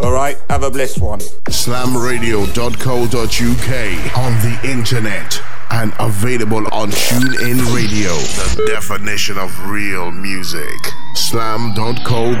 Alright, have a blessed one. Slamradio.co.uk on the internet and available on TuneIn Radio. The definition of real music. Slam.co.uk.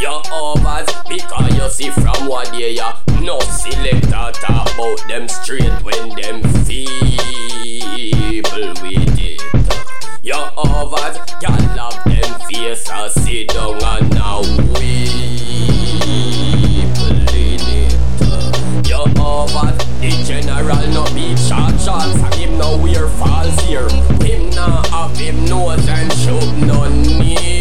your overs because you see from what they are. No selector talk about them straight when them feeble with it. Your overs can love them face and sit down and now weeple. Your overs, the general no be shot shots and him no wear false here. Him not have him nose and shoot no need.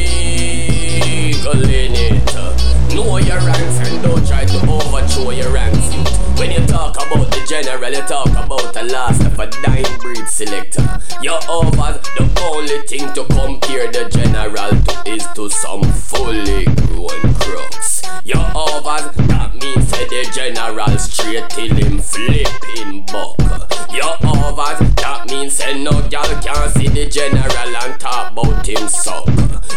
Know your ranks and don't try to overthrow your ranks. When you talk about the general, you talk about a last of a dying breed selector. Your overs, the only thing to compare the general to is to some fully grown crooks. Your overs, that means that the general straight till him flipping buck. Your overs, that means say no girl can see the general and talk about him suck.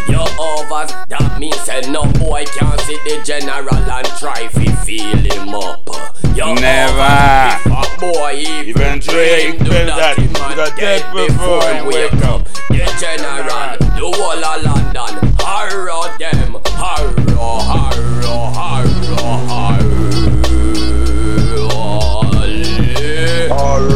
Your overs, that means say no boy can see the general and try fi feel him up. Your Never. Overs, boy even dream, dream do that, him and dead before he wake up. The general, the whole of London, horror them, horror, horror, horror.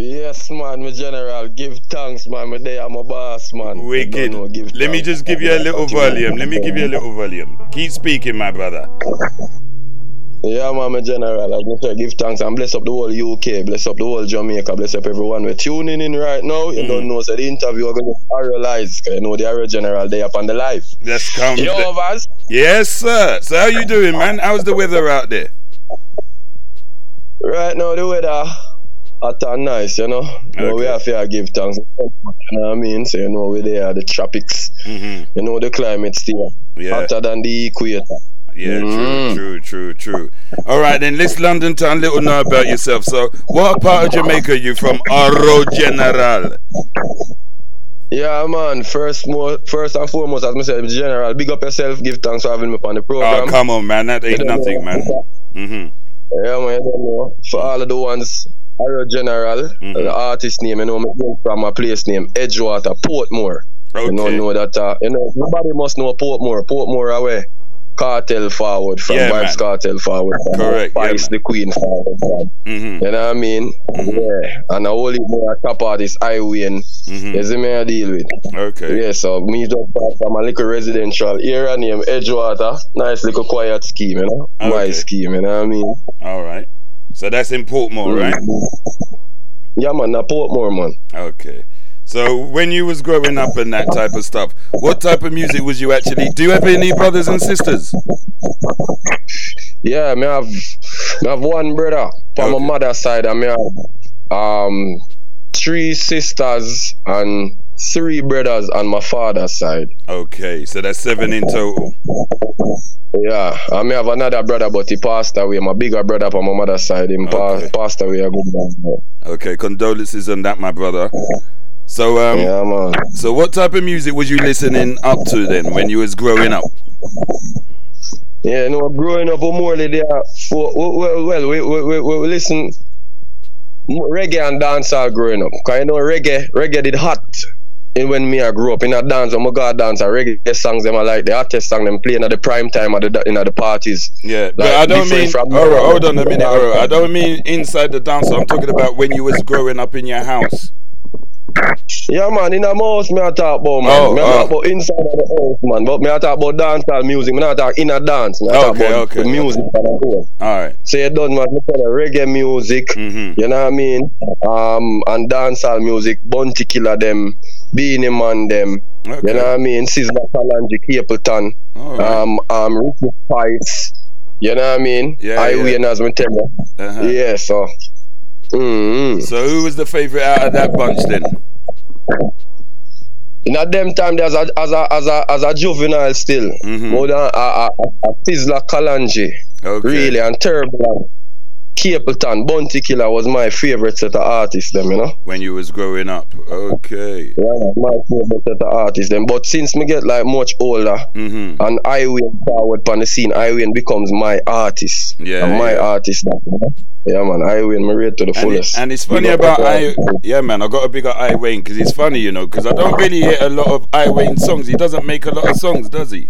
Yes, man, my general. Give thanks, man. My day, I'm a boss, man. Wicked. Know, Let me just give you a little volume. Let me give you a little volume. Keep speaking, my brother. Yeah, man, my general. I just give thanks and bless up the whole UK, bless up the whole Jamaica, bless up everyone. We're tuning in right now. You mm. don't know, so the interview are going to realize, you know, the area general day up on the live. Let's come. Know, the... Yes, sir. So, how you doing, man? How's the weather out there? Right now, the weather hot and nice, you know. Okay. We have to give thanks. You know what I mean? So, you know, we're there, the tropics. Mm-hmm. You know, the climate still yeah. hotter than the equator. Yeah, mm. true, true, true, true. All right, then let's London town little know about yourself. So, what part of Jamaica are you from? Oro General. Yeah, man. First, more, first and foremost, as I said, General, big up yourself. Give thanks for having me on the program. Oh, come on, man. That ain't nothing, man. Mm-hmm. Yeah, man. For all of the ones, Arrow General, mm-hmm. the artist name, you know, me from a place name, Edgewater, Portmore. Okay. You know, know that, uh, you know, nobody must know Portmore. Portmore away. Kartel forward from yeah, Vybz Kartel forward. Correct. Spice yeah, the Queen forward. Mm-hmm. You know what I mean? Mm-hmm. Yeah. And I only more top artist Highway and mm-hmm. you see me I deal with. Okay. Yeah, so me just start from a little residential area named Edgewater. Nice little quiet scheme, you know? Okay. My scheme, you know what I mean? All right. So that's in Portmore, right? Mm-hmm. Yeah, man, na Portmore, man. Okay. So when you was growing up and that type of stuff, what type of music was you actually? Do you have any brothers and sisters? Yeah, me have, me have one brother from okay. my mother's side, and me have um three sisters and three brothers on my father's side. Okay, so that's seven in total. Yeah, I may have another brother, but he passed away. My bigger brother from my mother's side, him okay. passed away a good man. Okay, condolences on that, my brother. So um, yeah, man. So what type of music was you listening up to then when you was growing up? Yeah, you know, growing up, more there. Well, well, well we, we, we, we listen reggae and dancehall growing up. Cause you know reggae, reggae did hot. And when me I grew up in a dance, when I go dance, I reggae songs them I like the hottest song them playing at the prime time at the in the parties. Yeah, like, but I don't mean. From hold, on, hold on a minute, I don't mean inside the dance. I'm talking about when you was growing up in your house. Yeah, man, in a house, me I talk about, man. Oh, me I oh. talk about inside of the house, man. But me I talk about dancehall music. Me I talk in a dance. Me I talk okay, about okay, the music okay. All right. So you done, man. Me tell reggae music. Mm-hmm. You know what I mean? Um, and dancehall music. Bounty Killer them. Beenie Man them. Okay. You know what I mean? Sizzla Kalonji, Capleton. Right. Um, um, Ricky Spice. You know what I mean? Yeah. I yeah. win as me tell you. Uh-huh. Yeah, so. Mm-hmm. So who was the favorite out of that bunch then? In at them time, there's a, as a as a as a juvenile still, mm-hmm. more than a, a, a, a Sizzla Kalonji, okay. really, and Turbulence. Capleton, Bounty Killer was my favorite set of artists, them, you know. When you was growing up, okay. Yeah, my favorite set of artists, them. But since me get like much older, mm-hmm. and I went forward on the scene, I went becomes my artist. Yeah, and my yeah. artist, you know? Yeah, man, I win my to the fullest. And, it, and it's funny about I, yeah, man, I got a bigger I Wayne because it's funny, you know, because I don't really hear a lot of I Wayne songs. He doesn't make a lot of songs, does he?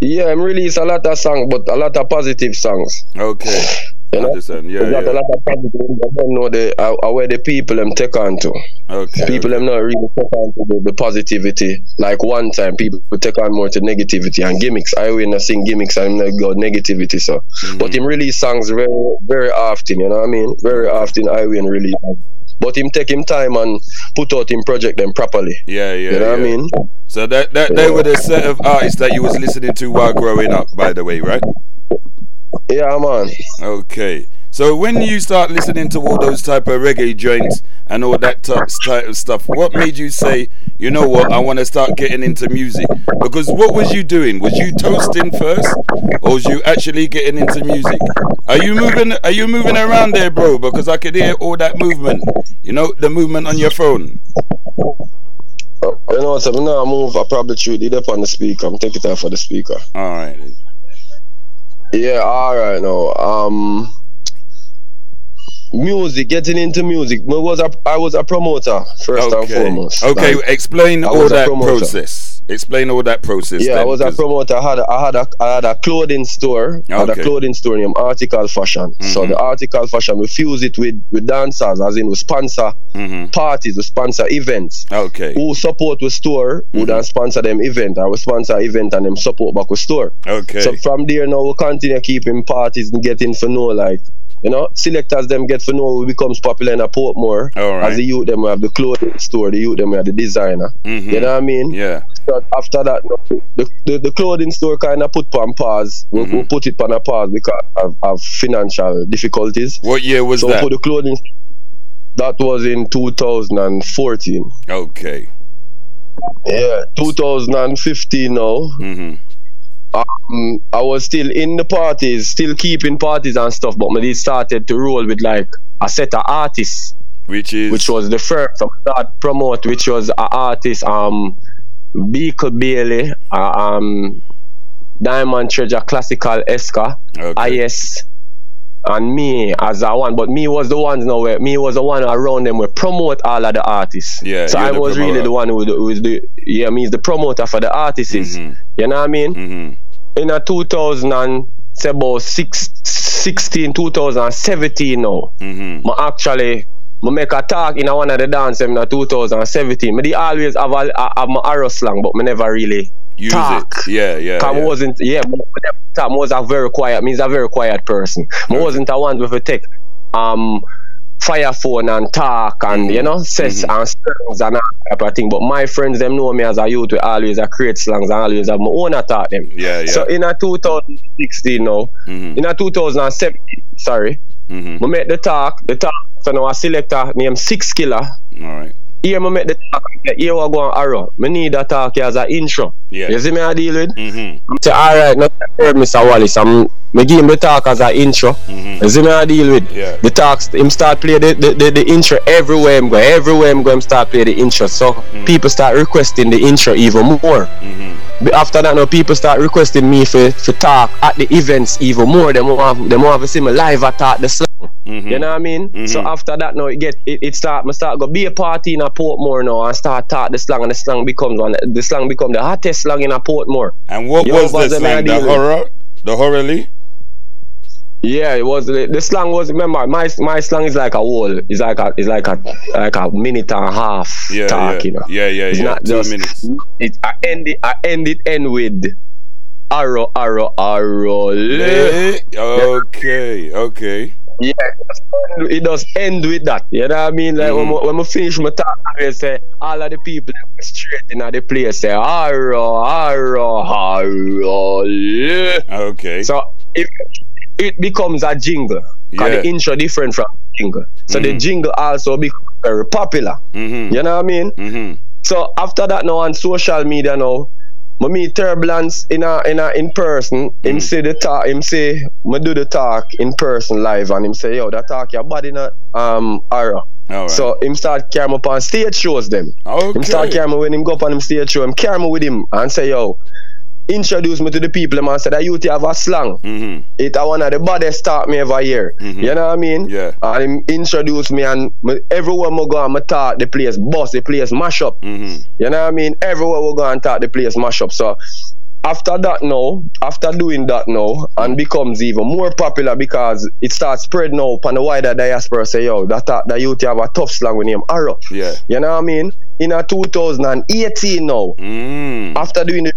Yeah, I'm release a lot of songs, but a lot of positive songs. Okay. You know? Understand? Yeah, yeah. a lot of positive. I don't know the uh, where the people them take on to. Okay. People okay. them not really take on to the, the, positivity. Like one time, people take on more to negativity and gimmicks. I will not sing gimmicks. I'm not got negativity. So, mm-hmm. but him release songs very, very often. You know what I mean? Very often, I will release but him take him time and put out him project them properly. Yeah, yeah. You know yeah. what I mean? So that that yeah. they were the set of artists that you was listening to while growing up, by the way, right? Yeah, man. Okay. So when you start listening to all those type of reggae joints and all that type of stuff, what made you say, you know what, I want to start getting into music? Because what was you doing? Was you toasting first, or was you actually getting into music? Are you moving? Are you moving around there, bro? Because I could hear all that movement. You know, the movement on your phone. You know what? I'm not move. I probably shoot it up on the speaker. I'm taking it off for the speaker. All right. Yeah. All right. No. Um music, getting into music. I was a, I was a promoter first okay. and foremost. Okay, like, explain all that process. Explain all that process. Yeah, then, I was a promoter. I had a, I had a, I had a clothing store. Okay. I had a clothing store named Article Fashion. Mm-hmm. So the Article Fashion, we fuse it with with dancers, as in we sponsor mm-hmm. parties, we sponsor events. Okay. Who support the store, mm-hmm. who then sponsor them event, I will sponsor event and them support back the store. Okay. So from there now we continue keeping parties and getting for know like you know, selectors them get to know who becomes popular in a Portmore. Right. As the youth them have the clothing store, the youth them have the designer. Mm-hmm. You know what I mean? Yeah. So after that, the, the, the clothing store kind of put on pause. Mm-hmm. We'll, we'll, put it on a pause because of, of financial difficulties. What year was so that? So for the clothing, that was in 2014. Okay. Yeah, 2015 now. Mm-hmm um, I was still in the parties, still keeping parties and stuff, but me started to roll with like a set of artists. Which is which was the first I start promote, which was an artist, um Beacle Bailey, uh, um Diamond Treasure Classical Esca, okay. IS and me as a one, but me was the ones now where me was the one around them where promote all of the artists. Yeah. So I was promoter. really the one who, who was the yeah, me is the promoter for the artists. Mm-hmm. You know what I mean? Mm-hmm in a 2000 and say about six, 16 2017 now mm-hmm. I actually I make a talk in a one of the dance in 2017 I always have, a, a, have my arrow slang but I never really Use talk. it. Yeah, yeah. Cause yeah. I wasn't yeah, I was a very quiet means a very quiet person. I wasn't a one with a take um fire phone and talk and you know says mm-hmm. and slangs and all type of thing. But my friends them know me as a youth we always I create slangs and always have my own attack them. Yeah, yeah. So in a 2016 now, mm-hmm. in a 2017, sorry, mm-hmm. we make the talk, the talk so now I select a selector named Six Killer. All right. Here I make the talk, here we go on arrow. Me need a talk as an intro. Yeah. You see me I deal with? Mm-hmm. Say, alright, not heard Mr. Wallace. I'm me give him the talk as an intro. Mm-hmm. You see me I deal with? Yeah. The talks him start play the, the, the, the intro everywhere I'm go. Everywhere I'm go him start play the intro. So mm-hmm. people start requesting the intro even more. Mm-hmm after that, now people start requesting me for, for talk at the events even more. They more have they more have to see me live attack the slang. Mm-hmm. You know what I mean? Mm-hmm. So after that, now it get it, it start. Me start go be a party in a Portmore now and start talk the slang, and the slang becomes one. The slang become the hottest slang in a Portmore. And what was the slang? The horror, the horror Lee? Yeah, it was the, the, slang was remember my my slang is like a wall. It's like a it's like a like a minute and a half yeah, talk, yeah. you know. Yeah, yeah, it's yeah. Not Two just, minutes. It I end it I end it end with arrow arrow arrow. Yeah. Okay, okay. Yeah, it does end with that. You know what I mean? Like mm. when, when we finish my talk, I say all of the people straight in the place say arrow arrow arrow. Yeah. Okay. So if it becomes a jingle. Because yeah. the intro different from jingle. So mm-hmm. the jingle also becomes very popular. Mm-hmm. You know what I mean? Mm-hmm. So after that now on social media now, I meet Turbulence in a in a in person. Him say the talk. Him say me do the talk in person live, and him say yo that talk your body not um aura. Right. So him start carry me up on stage shows them. Okay. Him start carry me when him go up on him stage show. Him carry me with him and say yo introduce me to the people and said that you have a slang. Mm-hmm. It one of the baddest start me ever hear. Mm-hmm. You know what I mean? Yeah. And introduce me and me, everywhere we go and talk the place boss, the place mash up. Mm-hmm. You know what I mean? Everywhere we go and talk the place mash up. So after that now, after doing that now, and becomes even more popular because it starts spreading out on the wider diaspora say, yo, that that youth have a tough slang with name Arrow. Yeah. You know what I mean? In a 2018 now, mm. after doing the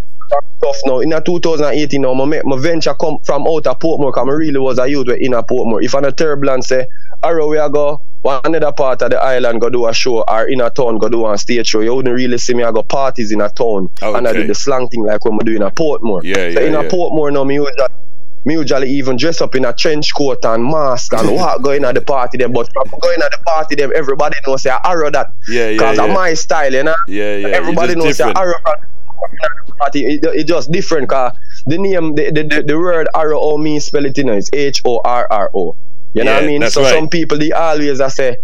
stuff now. In a 2018 now, my, my venture come from out of Portmore because I really was a youth in a Portmore. If I'm a turbulence say, Arrow, we are go one another part of the island go do a show or in a town go do a stage show, you wouldn't really see me I go parties in a town okay. and I do the slang thing like when we do in a Portmore. Yeah, so yeah, in a yeah. Portmore now, me usually me usually even dress up in a trench coat and mask and what going at the party them. But from going at the party them, everybody knows say arrow that. Yeah, yeah. Cause yeah. of my style, you know. Yeah, yeah. Everybody knows say arrow party. It, it just different cause the name the, the, the, the word arrow or me spell it you know it's H O R R O. You know Yeah, what I mean? So right. some people they always I say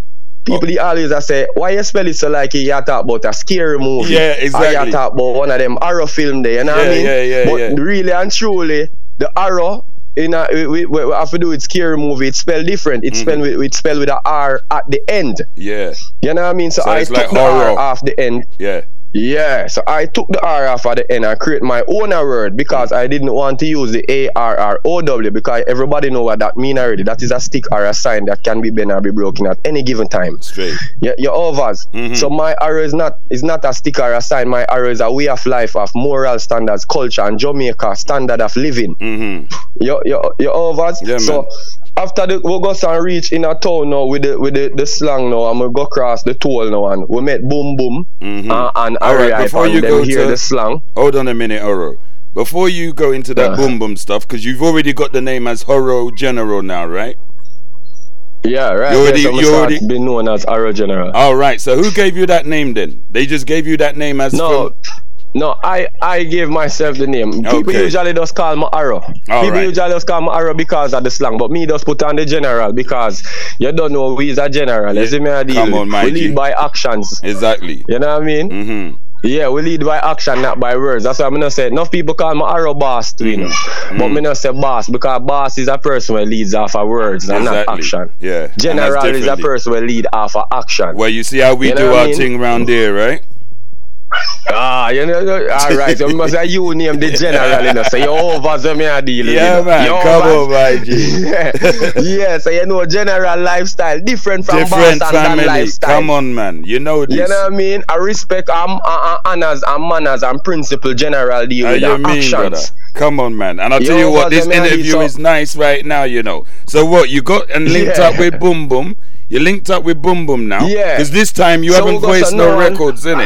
People they always I say, why you spell it so like you talk about a scary movie? Yeah, Or exactly. you talk about one of them horror film there, you know what I mean? yeah, yeah, but yeah. really and truly, the arrow in a we, we, we have to do with scary movie. It's spelled different. It's mm-hmm. spelled with it's spelled with a R at the end. Yeah, You know what I mean? So, So I it's took like the R off the end. yeah. Yeah, so I took the R off at the end and create my own word because I didn't want to use the A R R O W because everybody know what that mean already. That is a stick or a sign that can be bent or be broken at any given time. Straight. Yeah, your overs. Mhm. So my arrow is not is not a stick or a sign. My arrow is a way of life, of moral standards, culture, and Jamaica standard of living. Mm-hmm. Your your your overs. Yeah, so man. After the we go and reach in a town now with the with the, the slang now, and we go across the toll now, and we met boom boom Mhm. uh, and All right, before you go hear to- the slang. Hold on a minute, Oro. Before you go into that Uh. boom boom stuff, because you've already got the name as Horo General now, right? Yeah, right. You already- yeah, so you already- been known as Arrow General. All right. So who gave you that name then? They just gave you that name as No, from- no, I I gave myself the name. People Okay. usually just call me Arrow. All People right. usually just call me Arrow because of the slang, but me just put on the general because you don't know who is a general. You Yeah, see me a deal. come on, we G. lead by actions. exactly. You know what I mean? Mm-hmm. Yeah, we lead by action, not by words. That's why I'm gonna say enough people call me Arrow boss too, you know. Mm-hmm. But me not say boss because boss is a person who leads off of words and not action. Yeah. General is a person who lead off of action. Well, you see how we You do our mean? thing round there, right? Ah, you know, all right. So must say you name the general, you know. So you over so me a deal. Yeah, you know. man. You Come over- on, my G. yeah. yeah, so you know, general lifestyle different from Different family. lifestyle. Come on, man. You know this. You know what I mean? I respect um, uh, uh, honors and manners and principle general deal with you mean, brother? actions. Come on, man. And I'll tell Yo, you what, this interview is nice right now, you know. So what, you got and linked Yeah. up with Boom Boom. You linked up with Boom Boom now. Yeah. Because this time you So haven't voiced no records, it?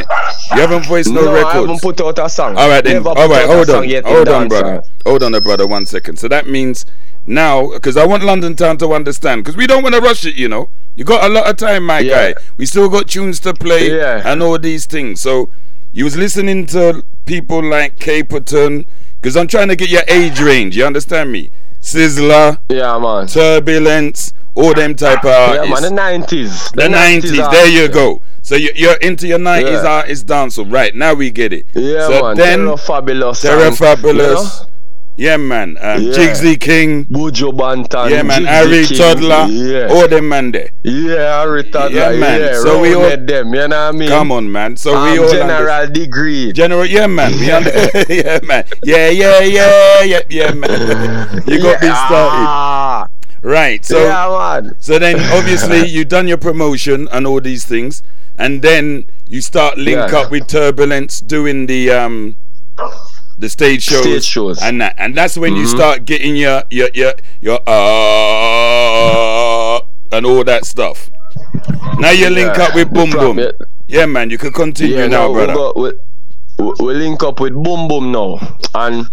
You haven't voiced no, No, I haven't put out a song. All right then. Never All right, hold on. yet Hold on, brother. Hold on, brother. One second. So that means now, because I want London Town to understand, because we don't want to rush it, you know. You got a lot of time, my Yeah. guy. We still got tunes to play Yeah. and all these things. So you was listening to people like Capleton, because I'm trying to get your age range. You understand me? Sizzla, Yeah, man. Turbulence, all them type of Yeah, man, the 90s. The 90s, there you go. So you, you're into your 90s yeah. artist dancehall. Right, now we get it. Yeah, so man. Then, Terror Fabulous. Terror Fabulous. You know? Yeah, man. Um, yeah. Jigsy King. Buju Banton. Yeah, man. Harry Toddler. Yeah. All them man there. Yeah, Harry Toddler. Yeah, man. Yeah, so we all them. You know what I mean? Come on, man. So um, we all general under- degree. General. Yeah, man. We under- yeah, man. Yeah, yeah, yeah, yeah, yeah, man. You got me started. Right. So. Yeah. So then, obviously, you've done your promotion and all these things, and then you start link yeah. up with Turbulence doing the um the stage shows, stage shows. and that, and that's when mm-hmm. you start getting your your your your uh and all that stuff. Now you link yeah, up with Boom Boom. Yeah, man, you can continue now, brother. We, got, we, we link up with Boom Boom now, and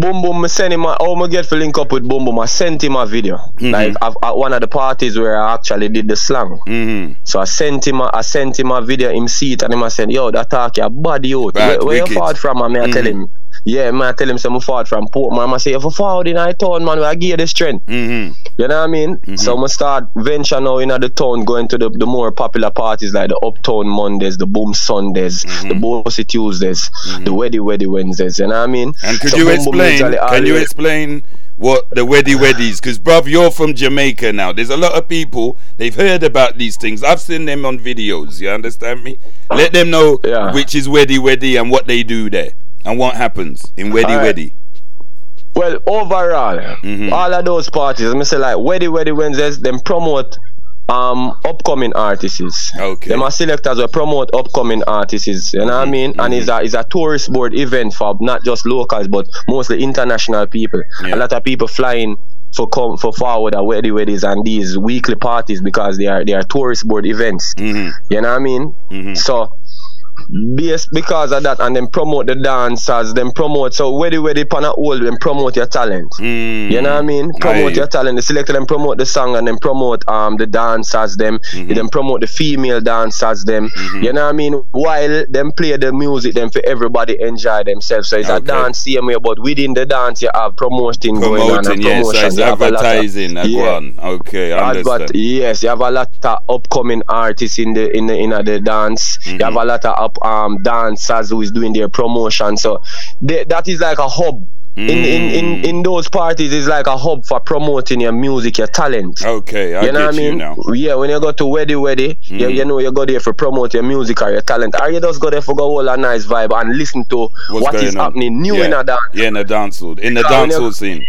Boom Boom, I send him. A, how I get to link up with Boom Boom? I sent him a video. Mm-hmm. Like I've, at one of the parties where I actually did the slang. Mm-hmm. So I sent him. A, I sent him a video. Him see it and him I said, "Yo, that talk your body out. Where, where you fought from?" And me I mm-hmm. tell him. Yeah, man, I tell him some fought from Portmore. I say, if I fought in I town, man, I give you the strength. Mm-hmm. You know what I mean? Mm-hmm. So I start venture now in the town, going to the, the more popular parties like the Uptown Mondays, the Boom Sundays, mm-hmm. the Bossy Tuesdays, mm-hmm. the Weddy Weddy Wednesdays. You know what I mean? And could so you explain? Can you explain? what the weddy weddies because bruv you're from jamaica now there's a lot of people they've heard about these things i've seen them on videos you understand me let them know yeah. which is weddy weddy and what they do there and what happens in Weddy right. Weddy? Well, overall, mm-hmm. all of those parties, I'm say like Weddy Weddy Wednesdays, them promote um upcoming artists. Okay. Them are selectors will promote upcoming artists. You know mm-hmm. what I mm-hmm. mean? Mm-hmm. And it's a it's a tourist board event for not just locals but mostly international people. Yeah. A lot of people flying for come for forward at Weddy Weddies and these weekly parties because they are they are tourist board events. Mm-hmm. You know what I mean? Mm-hmm. So based because of that and then promote the dancers then promote so where where they pan hold and promote your talent mm. you know what I mean promote your talent the selector them promote the song and then promote um the dancers them mm-hmm. then promote the female dancers them mm-hmm. you know what I mean while them play the music them for everybody enjoy themselves so it's okay. a dance same way but within the dance you have promoting, promoting going on and yes, promotion so advertising of, yeah. one. okay I understand. But yes you have a lot of upcoming artists in the in the in the dance mm-hmm. you have a lot of up um, dancers who is doing their promotion. So they, that is like a hub. Mm. In, in, in, in those parties is like a hub for promoting your music, your talent. Okay, I you know what I mean? now. Yeah, when you go to Weddy Weddy, mm. you, you know you go there for promote your music or your talent. Or you just go there for go all a nice vibe and listen to What's what is on? happening new yeah. in a dance. Yeah, in the dancehall. In the dancehall scene.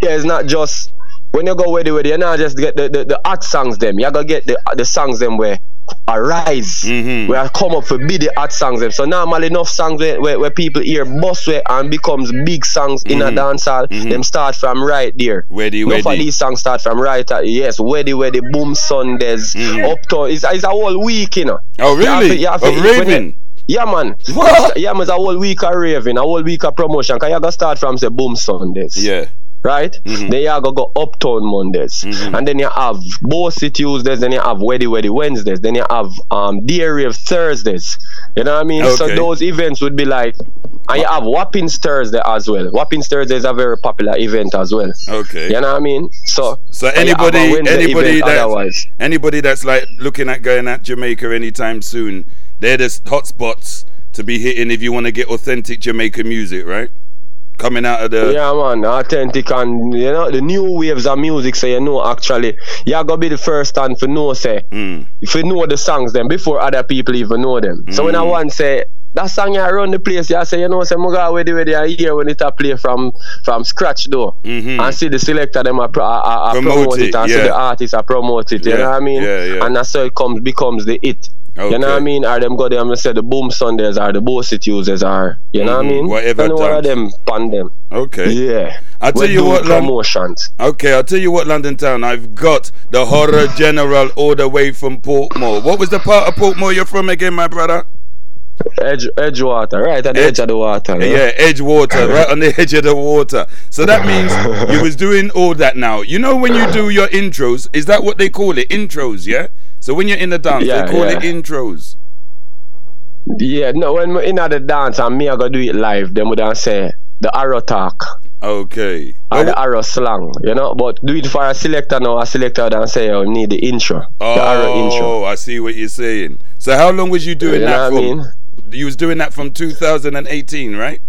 Yeah, it's not just when you go Weddy Weddy, you not just get the, the, the art songs them. You gotta get the the songs them where arise mm-hmm. where I come up for be the hot songs them. So normally enough songs where, where, where people hear bust way and becomes big songs mm-hmm. in a mm-hmm. dance hall, mm-hmm. them start from right there. Weddy, weddy. of these songs start from right at, yes, Weddy Weddy Boom Sundays, mm-hmm. Uptown. It's, it's a whole week, you know. Oh really? You have to, you have to, of raving? Yeah man. What? Yeah man, it's a whole week of raving, a whole week of promotion. Cause you gotta start from say Boom Sundays. Yeah right? Mm-hmm. Then you go go Uptown Mondays, mm-hmm. and then you have Bossy Tuesdays, then you have Weddy Weddy Wednesdays, then you have um Dairy of Thursdays. You know what I mean? Okay. So those events would be like, and you have Wappings Thursday as well. Wappings Thursday is a very popular event as well. Okay. You know what I mean? So so anybody anybody that anybody that's like looking at going at Jamaica anytime soon, they're the hotspots to be hitting if you want to get authentic Jamaican music, right? Coming out of the yeah man authentic and you know the new waves of music so you know actually you gotta be the first one for know say mm. if you know the songs then before other people even know them mm. so when I mm. want say that song you run the place you say you know say Muga with the way I hear when it a play from from scratch though mm-hmm. and see the selector them a, a, a, a promote, promote it, it and yeah. see the artist a promote it you yeah. know what I mean yeah, yeah. and that's how it comes becomes the it Okay. You know what I mean? Are them go there and say the boom Sundays are the Bossy Tuesdays are you know mm-hmm. what I mm-hmm. mean? Whatever know one of them pan them. Okay. Yeah. I'll tell you what promotions. okay, I'll tell you what London Town. I've got the horror general all the way from Portmore. What was the part of Portmore you're from again, my brother? Edge Edgewater, right at the edge, edge of the water. Yeah, yeah Edgewater, right on the edge of the water. So that means you was doing all that now. You know when you do your intros, is that what they call it? Intros, yeah? So when you're in the dance, yeah, they call yeah. it intros. Yeah, no, when we're in the dance and me I go do it live, then we don't say eh, the arrow talk. Okay. Or the arrow slang, you know. But do it for a selector now. A selector and say, "Oh, need the intro." Oh, the arrow oh, intro. I see what you're saying. So how long was you doing You that know from? I mean? You was doing that from 2018, right?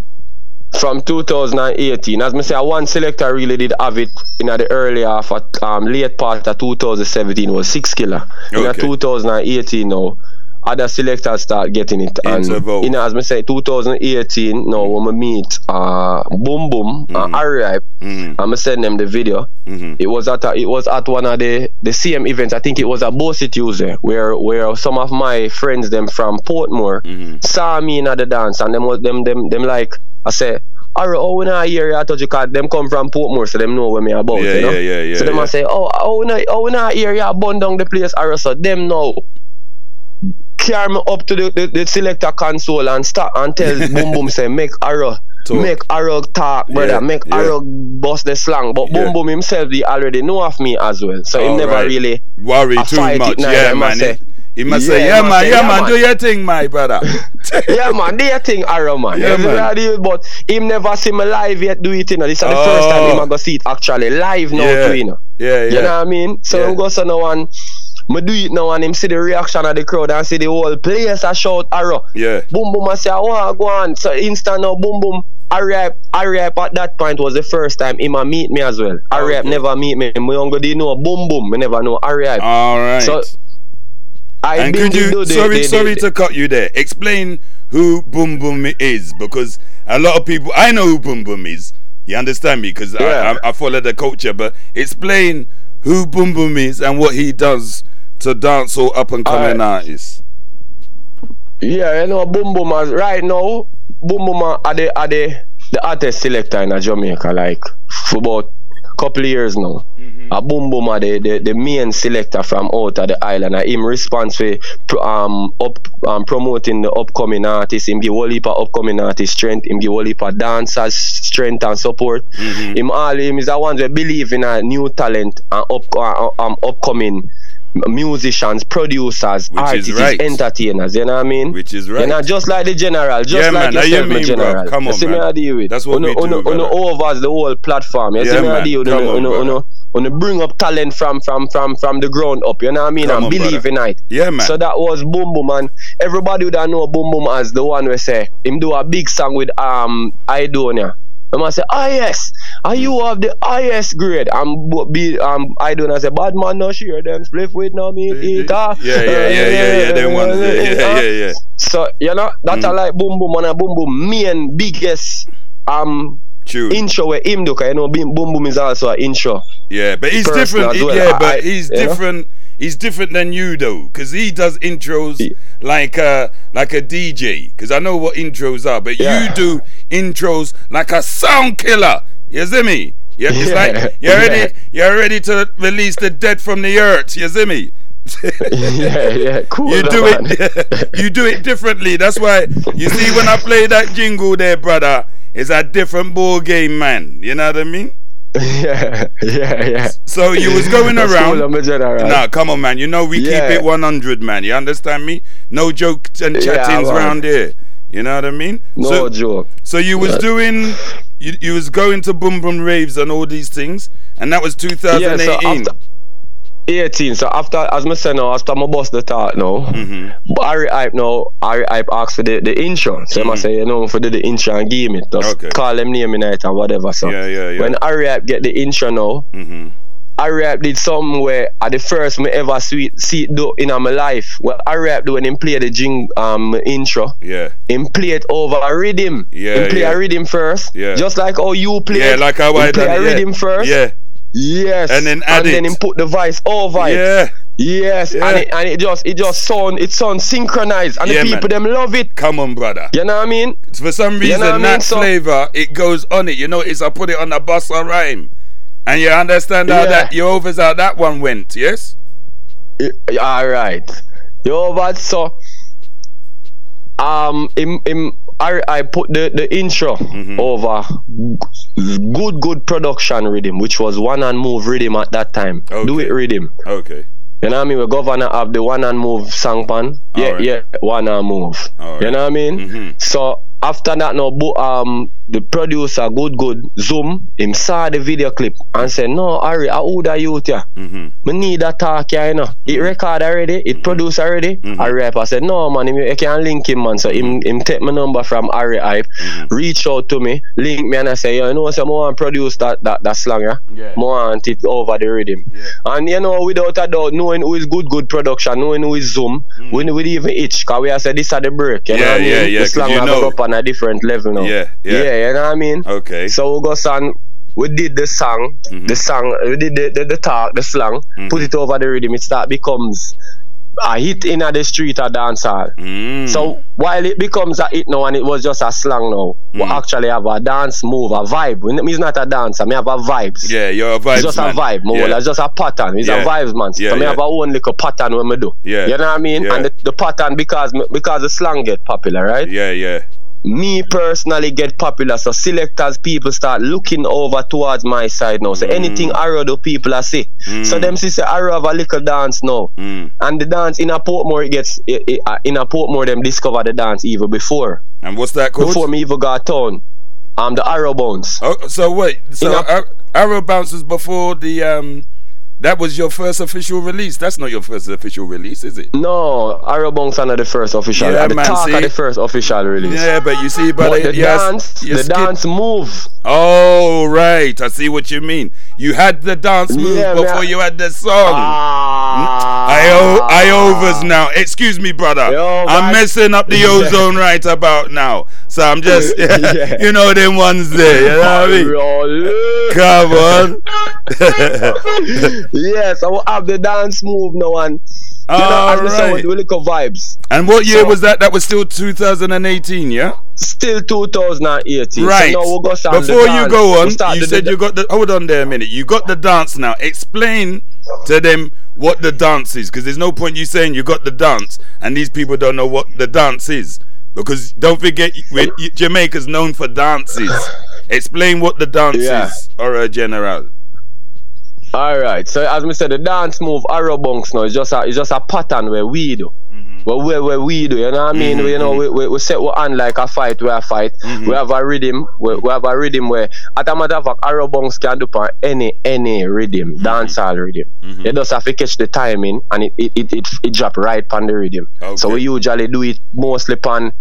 From 2018, as me say, one selector really did have it in the early half, of, um, late part of 2017 was six killer. In Okay. 2018 now, other selectors start getting it. And Interval. in as me say, 2018 now when we meet uh, Boom Boom Mm-hmm. and Arrive, Mhm. I'm send them the video. Mhm. It was at a, it was at one of the the same events. I think it was a Bossy Tuesday where where some of my friends them from Portmore Mhm. saw me in the dance and them was them them them like I say. Alright, oh, when I hear you, I told you, cause them come from Portmore, so them know where me about, Yeah, you know? yeah, yeah, yeah, So them yeah. I say, oh, oh, when I, oh, when I hear you, burn down the place, alright, so them know. Carry me up to the, the, the selector console and start and tell Boom Boom, say, make arrow, Talk. make arrow talk, brother, Yeah, make yeah. arrow bust the slang. But Yeah. Boom Boom himself, he already know of me as well. So he never Alright. really Worry too much. Yeah, I man. say. He must say, Yeah, yeah, man, yeah, yeah, man, man. do your thing, my brother. yeah, man, do your thing, Arrow, man. Yeah, Yeah, man. But him never see me live yet do it, you know. This is the first time Oh. him a go see it actually live now, yeah. too, you know. yeah, yeah. You know what I mean? So Yeah. him go so now and me do it now and him see the reaction of the crowd and see the whole place a shout Arrow. yeah. Boom boom I say I want go on. So instant now boom boom Arrive, Arrive at that point was the first time him a meet me as well. Arrive Okay. never meet me. Me only didn't know boom boom. Me never know Arrive. All right. So I and could you, do sorry, sorry to cut you there. Explain who Boom Boom is because a lot of people, I know who Boom Boom is. You understand me? Because Yeah. I, I, I follow the culture, but explain who Boom Boom is and what he does to dance or up and coming Alright. artists. Yeah, you know, Boom Boom has, right now, Boom Boom are the, are the, the artist selector in Jamaica, like, for about couple years now. A Boom Boom are the, the, the main selector from out of the island. And him responsible for um, up, um, promoting the upcoming artists. Him give whole heap of upcoming artists strength. Him give whole heap of dancers strength and support. Him all him is the one that believe in a new talent and up, uh, um, upcoming musicians, producers, Which artists, right. entertainers. You know what I mean? Which is right. You know, just like the general, just Yeah, like man, yourself, hear my general. bruv. Come You on, see me man. I deal with. That's what uno, we do, uno, uno overs the whole platform. You Yeah, see me I man. deal with. Uno, on, uno, brother. uno, uno bring up talent from from from from the ground up. You know what I mean? Come and on, believe brother. in it. Yeah, man. So that was Boom Boom, and everybody would know Boom Boom as the one we say him do a big song with um Idonia. I must say, ah yes, are you have the highest grade? I'm be um Idonia say, bad man no share them split with no meat eater. yeah, yeah, yeah, yeah, yeah. Them ones. there. Yeah, yeah, yeah. So you know that Mm. I like boom boom and a boom boom main biggest um True. intro where him do 'cause you know boom boom is also an intro. Yeah, but he's person different. well. Yeah, I- but I- he's you know? He's different than you though, because he does intros Yeah. like a like a DJ. Because I know what intros are, but Yeah. you do intros like a sound killer. You see me? Yeah, it's Yeah. like you're ready. You're ready to release the dead from the earth. You see me? yeah, yeah, cool. you do man. it. you do it differently. That's why you see when I play that jingle there, brother. It's a different ball game, man. You know what I mean? yeah, yeah, yeah. So you was going around. cool, I'm a general. Nah, come on, man. You know we Yeah. keep it 100, man. You understand me? No jokes and Yeah, chattings man. around here. You know what I mean? No so, joke. so you was Yeah. doing, you, you was going to boom boom raves and all these things, and that was Yeah, 2018. so after 18, so after as I said now, after my boss the talk now, Mhm. but Hype now, Harry Hype asked for the, the intro. So I say, you know, for the, the intro and give me. Just Okay. call them name in it and whatever. So Yeah, yeah, yeah. when Harry Hype get the intro now, hmm Harry Hype did something where at the first me ever see, see it do in my life. Well Harry Hype do when him play the jing um intro. Yeah, Him play it over a rhythm. Yeah, Him play yeah. a rhythm first. Yeah. Just like how you play yeah, it. like how I play done a it. Yeah. rhythm first. Yeah, Yes. And then add and then it. him put the voice over it. yeah. Yes, Yeah. and it, and it just it just sound it sound synchronized, and Yeah, the people man. them love it. Come on, brother. You know what I mean? For some reason, know I mean? that So- flavor it goes on it. You know, it's I put it on the bus or rhyme, and you understand how Yeah. that you overs how that one went. Yes. Y- All right, yo, but so um, him him I I put the the intro Mhm. over good good production rhythm, which was one and move rhythm at that time. Do it rhythm. Okay. You know what I mean? We governor of the one and move song pan. Yeah, Alright. yeah, one and move. Alright. You know what I mean? Mhm. So after that no um the producer good good zoom him saw the video clip and said no Harry I would have youth yeah mm-hmm. me need a talk yeah you know it record already it mm-hmm. produced already mm-hmm. Harry Hype I said no man you can link him man so him him take my number from Harry Hype mm-hmm. reach out to me link me and I say you know so I want produce that that, that slang yeah, yeah. want it over the rhythm yeah. and you know without a doubt knowing who is good good production knowing who is zoom mm. we, we even itch cause we have said this at the break you yeah, know what I mean yeah, yeah, the slang you know. up on a different level now yeah yeah, yeah you know what I mean Okay. So we go son, we did the song, mm-hmm. the song, we did the, the, the talk, the slang, mm-hmm. put it over the rhythm, it start becomes a hit in the street or dance hall. Mm. So while it becomes a hit now and it was just a slang now, mm. we actually have a dance move, a vibe. It's not a dancer, I mean have a vibes. Yeah, you're a vibe. It's just man. a vibe, more. Yeah. It's just a pattern. It's yeah. a vibes man. Yeah, so yeah. I have a own little pattern when we do. Yeah. You know what I mean? Yeah. And the, the pattern because because the slang get popular, right? Yeah, yeah me personally get popular. So selectors, people start looking over towards my side now. So mm. anything Arrow do people are see. Mm. So them see say Arrow have a little dance now. Mm. And the dance in a Portmore it gets it, it, uh, in a Portmore them discover the dance even before. And what's that called? Before me even got town. Um the Arrow Bounce. Oh so wait, so a, Arrow bounces before the um that was your first official release. That's not your first official release, is it? No, Arrowbonks are not the first official. Yeah, the man, talk see? are the first official release. Yeah, but you see, brother, but the yes, dance, the skip. dance move. Oh right, I see what you mean. You had the dance move yeah, before man. you had the song. Ah, I overs now. Excuse me, brother. Yo, I'm messing up the ozone right about now. So I'm just, yeah. you know, them ones there. You know what I mean? Come on. yes, I will have the dance move now and. You know, ah, right. with little vibes. And what year so, was that? That was still 2018, yeah? Still 2018. Right. So we'll Before you go on, we'll you said you got the. Hold on there a minute. You got the dance now. Explain to them what the dance is, because there's no point you saying you got the dance and these people don't know what the dance is. Because don't forget, Jamaica's known for dances. Explain what the dance yeah. is, or a general. All right. So as we said, the dance move arrow bunks now is just a it's just a pattern where we do. Mm-hmm. Where, where, where we do, you know what I mean? Mm-hmm. We, you know, we, we, we set what on like a fight, we a fight. Mm-hmm. We have a rhythm, we, we have a rhythm where at a matter of fact, arrow bunks can do for any any rhythm, mm-hmm. dancehall rhythm. Mm-hmm. You just have to catch the timing and it it, it, it, it drop right on the rhythm. Okay. So we usually do it mostly on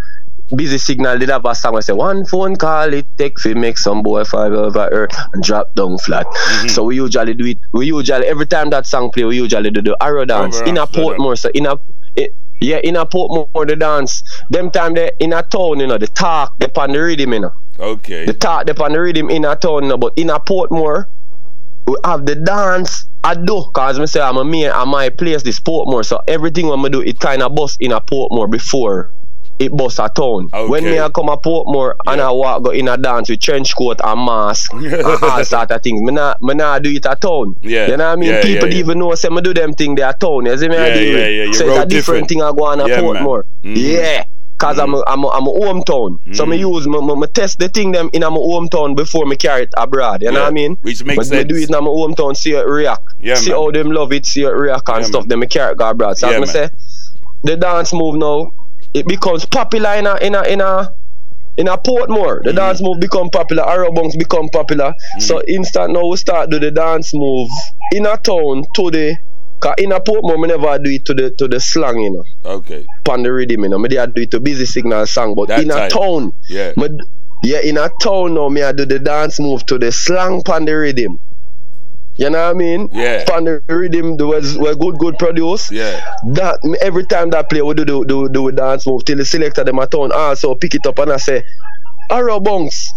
busy signal did have a song where say one phone call it take fi make some boy fall over earth and drop down flat. Mm-hmm. So we usually do it. We usually every time that song play, we usually do the arrow dance in a Portmore. So in a it, yeah, in a Portmore the dance. Them time they in a town, you know, the talk depend the rhythm, you know. Okay. The talk depend the rhythm in a town, you know, but in a Portmore we have the dance. I do, cause me say I'm a me, I might place this Portmore, so everything I'm gonna do it kind of bust in a Portmore before it bust a town. Okay. When me I come a Portmore yeah. and I walk go in a dance with trench coat and mask and all sort of things, me not, me not do it a town. Yeah. You know what I mean? Yeah, People yeah, even know say me do them thing they are town. You see me? Yeah, I do yeah, yeah, So it's a different, different, thing I go on a Portmore. Mm-hmm. Yeah. Cause mm. I'm a, I'm a, I'm a hometown, mm. so me use me, me, me, test the thing them in my hometown before me carry it abroad. You know what I mean? Which makes but sense. Me do it in my hometown, see it react, yeah, see man. how them love it, see it react and stuff. Man. Then me carry it go abroad. So yeah, as me say, the dance move now it becomes popular in a in a in a in a Portmore. The mm-hmm. dance move become popular, Arrow bunks become popular. Mm-hmm. So instant now we start do the dance move in a town to the Cause in a Portmore, me never do it to the to the slang, you know. Okay. Pan the rhythm, you know. Me do it to busy signal song, but that in a town, yeah. Me, yeah, in a town now, me I do the dance move to the slang pan the rhythm. You know what I mean? Yeah. From the rhythm, the was were good, good produce. Yeah. That every time that play, we do do do, do dance move till the selector them at town also ah, pick it up and I say, Arrow Bunks.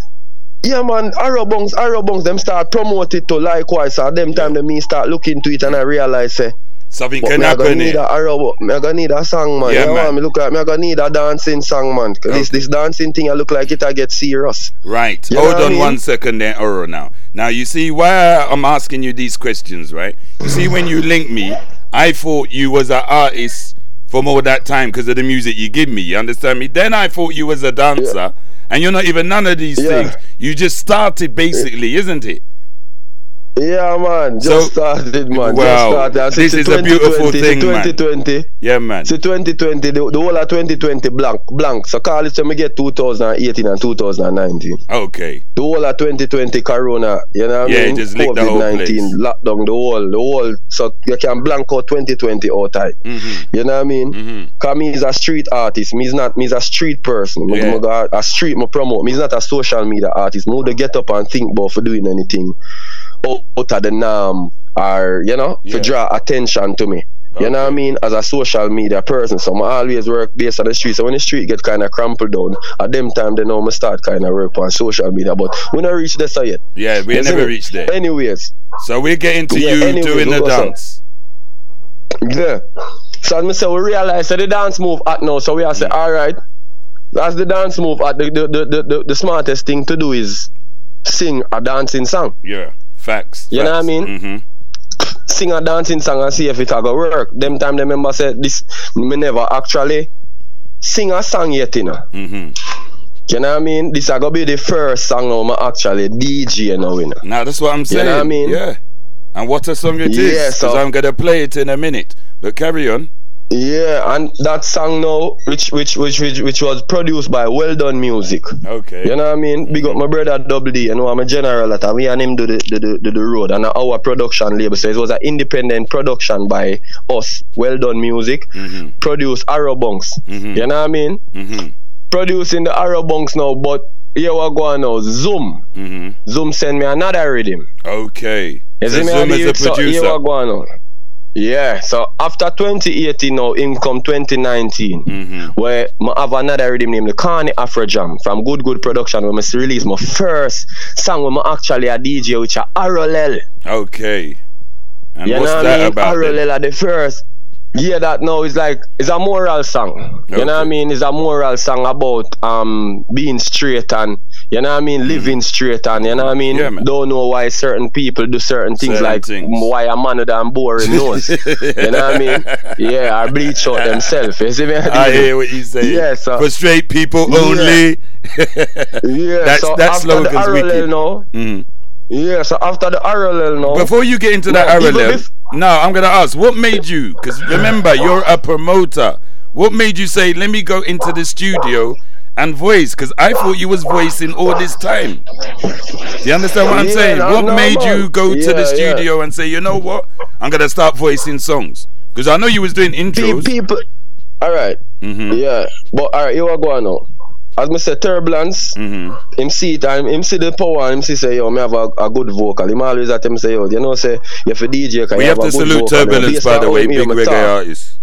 Yeah man, Arrow Bunks, Arrow Bunks, them start promote it to likewise. So them time yeah. them me start looking to it and I realize say Something can happen. Me gonna need arrow, me gonna need a song, man. Yeah, you know man. Me look like me gonna need a dancing song, man. Okay. this this dancing thing, I look like it. I get serious. Right. You Hold on I mean? one second, there, Oro. Now, now you see why I'm asking you these questions, right? You see, when you link me, I thought you was an artist from all that time because of the music you give me. You understand me? Then I thought you was a dancer, yeah. and you're not even none of these yeah. things. You just started basically, isn't it? Yeah, man. Just so, started, man. Wow. Just started. This is a beautiful thing, 2020. Man. Yeah, man. So 2020, the, the whole of 2020 blank, blank. So call it we get 2018 and 2019. Okay. The whole of 2020 Corona, you know what yeah, I mean? just COVID-19, lockdown, the whole, the whole. So you can blank out 2020 all time. Mm-hmm. You know what I mean? Mm-hmm. Cause me is a street artist. Me is not, me is a street person. Me, Yeah. me, a street, me promote. Me is not a social media artist. Me would get up and think about for doing anything out of the norm or you know Yeah. to draw attention to me. You know what I mean? As a social media person, so I always work based on the street. So when the street get kind of crumpled down, at them time they know me start kind of work on social media. But we not reach this yet. Yeah, we never reached there. Anyways, So we're getting to Yeah, you anyway, doing the dance. yeah. So as me say, we realize that the dance move at now. So we are say, Mm. all right, that's the dance move. At the the, the, the, the the smartest thing to do is sing a dancing song. Yeah, facts. You know what I mean? Mm-hmm. sing a dancing song and see if it a go work. Them time the member said this me never actually sing a song yet, you know. Mm-hmm. You know what I mean? This a go be the first song me actually DJ now, you know. Now that's what I'm saying. You know what I mean? Yeah. And what a song it is. Yeah, Because so- I'm gonna play it in a minute. But carry on. Yeah, and that song now, which which which which, which was produced by Well Done Music. Okay. You know what I mean? Big up my brother Double D, you know I'm a general at we and him do the, the, the, the, the road and our production label. So it was an independent production by us, Well Done Music, Mm-hmm. produced Arrow Bunks. Mhm. You know what I mean? Mm-hmm. producing the arrow bunks now, but here we go now. Zoom. Mm-hmm. Zoom send me another rhythm. Okay. You so Zoom is the youth, so here we producer. go now. Yeah, so after 2018 now, in come 2019, Mm-hmm. where I have another rhythm named the Carney Afro Jam from Good Good Production, where I release my first song when I actually a DJ, which are Arolel. Okay. And You what's know what that I mean? about? Arolel are the first. Yeah, that now is like it's a moral song. You know what I mean? It's a moral song about um being straight and you know what I mean, living straight and you know what I mean. Yeah. Don't know why certain people do certain things Certain like things. why a man with them boring nose. you know what I mean? Yeah, or bleach out themselves. You see me? I hear what you say. Yeah, so- For straight people only. Yeah, That's- so that after the RLL now. Mhm. Yeah, so after the RLL now. Before you get into that No, even RLL, if- no, I'm gonna ask, what made you? Because remember, you're a promoter. What made you say, let me go into the studio and voice? Because I thought you was voicing all this time. Do you understand what I'm Yeah, saying? no, What no, made you go to Yeah, the yeah. studio and say, you know what, I'm gonna start voicing songs? Because I know you was doing intros. people. All right. Mhm. Yeah, but all right, you are going now. As me say, turbulence. Mhm. Him see it and him see the power and him see say yo me have a, a good vocal. Him always at him say yo you know say you for DJ We you have have, to a good salute vocal. Turbulence, by the way, big reggae artist.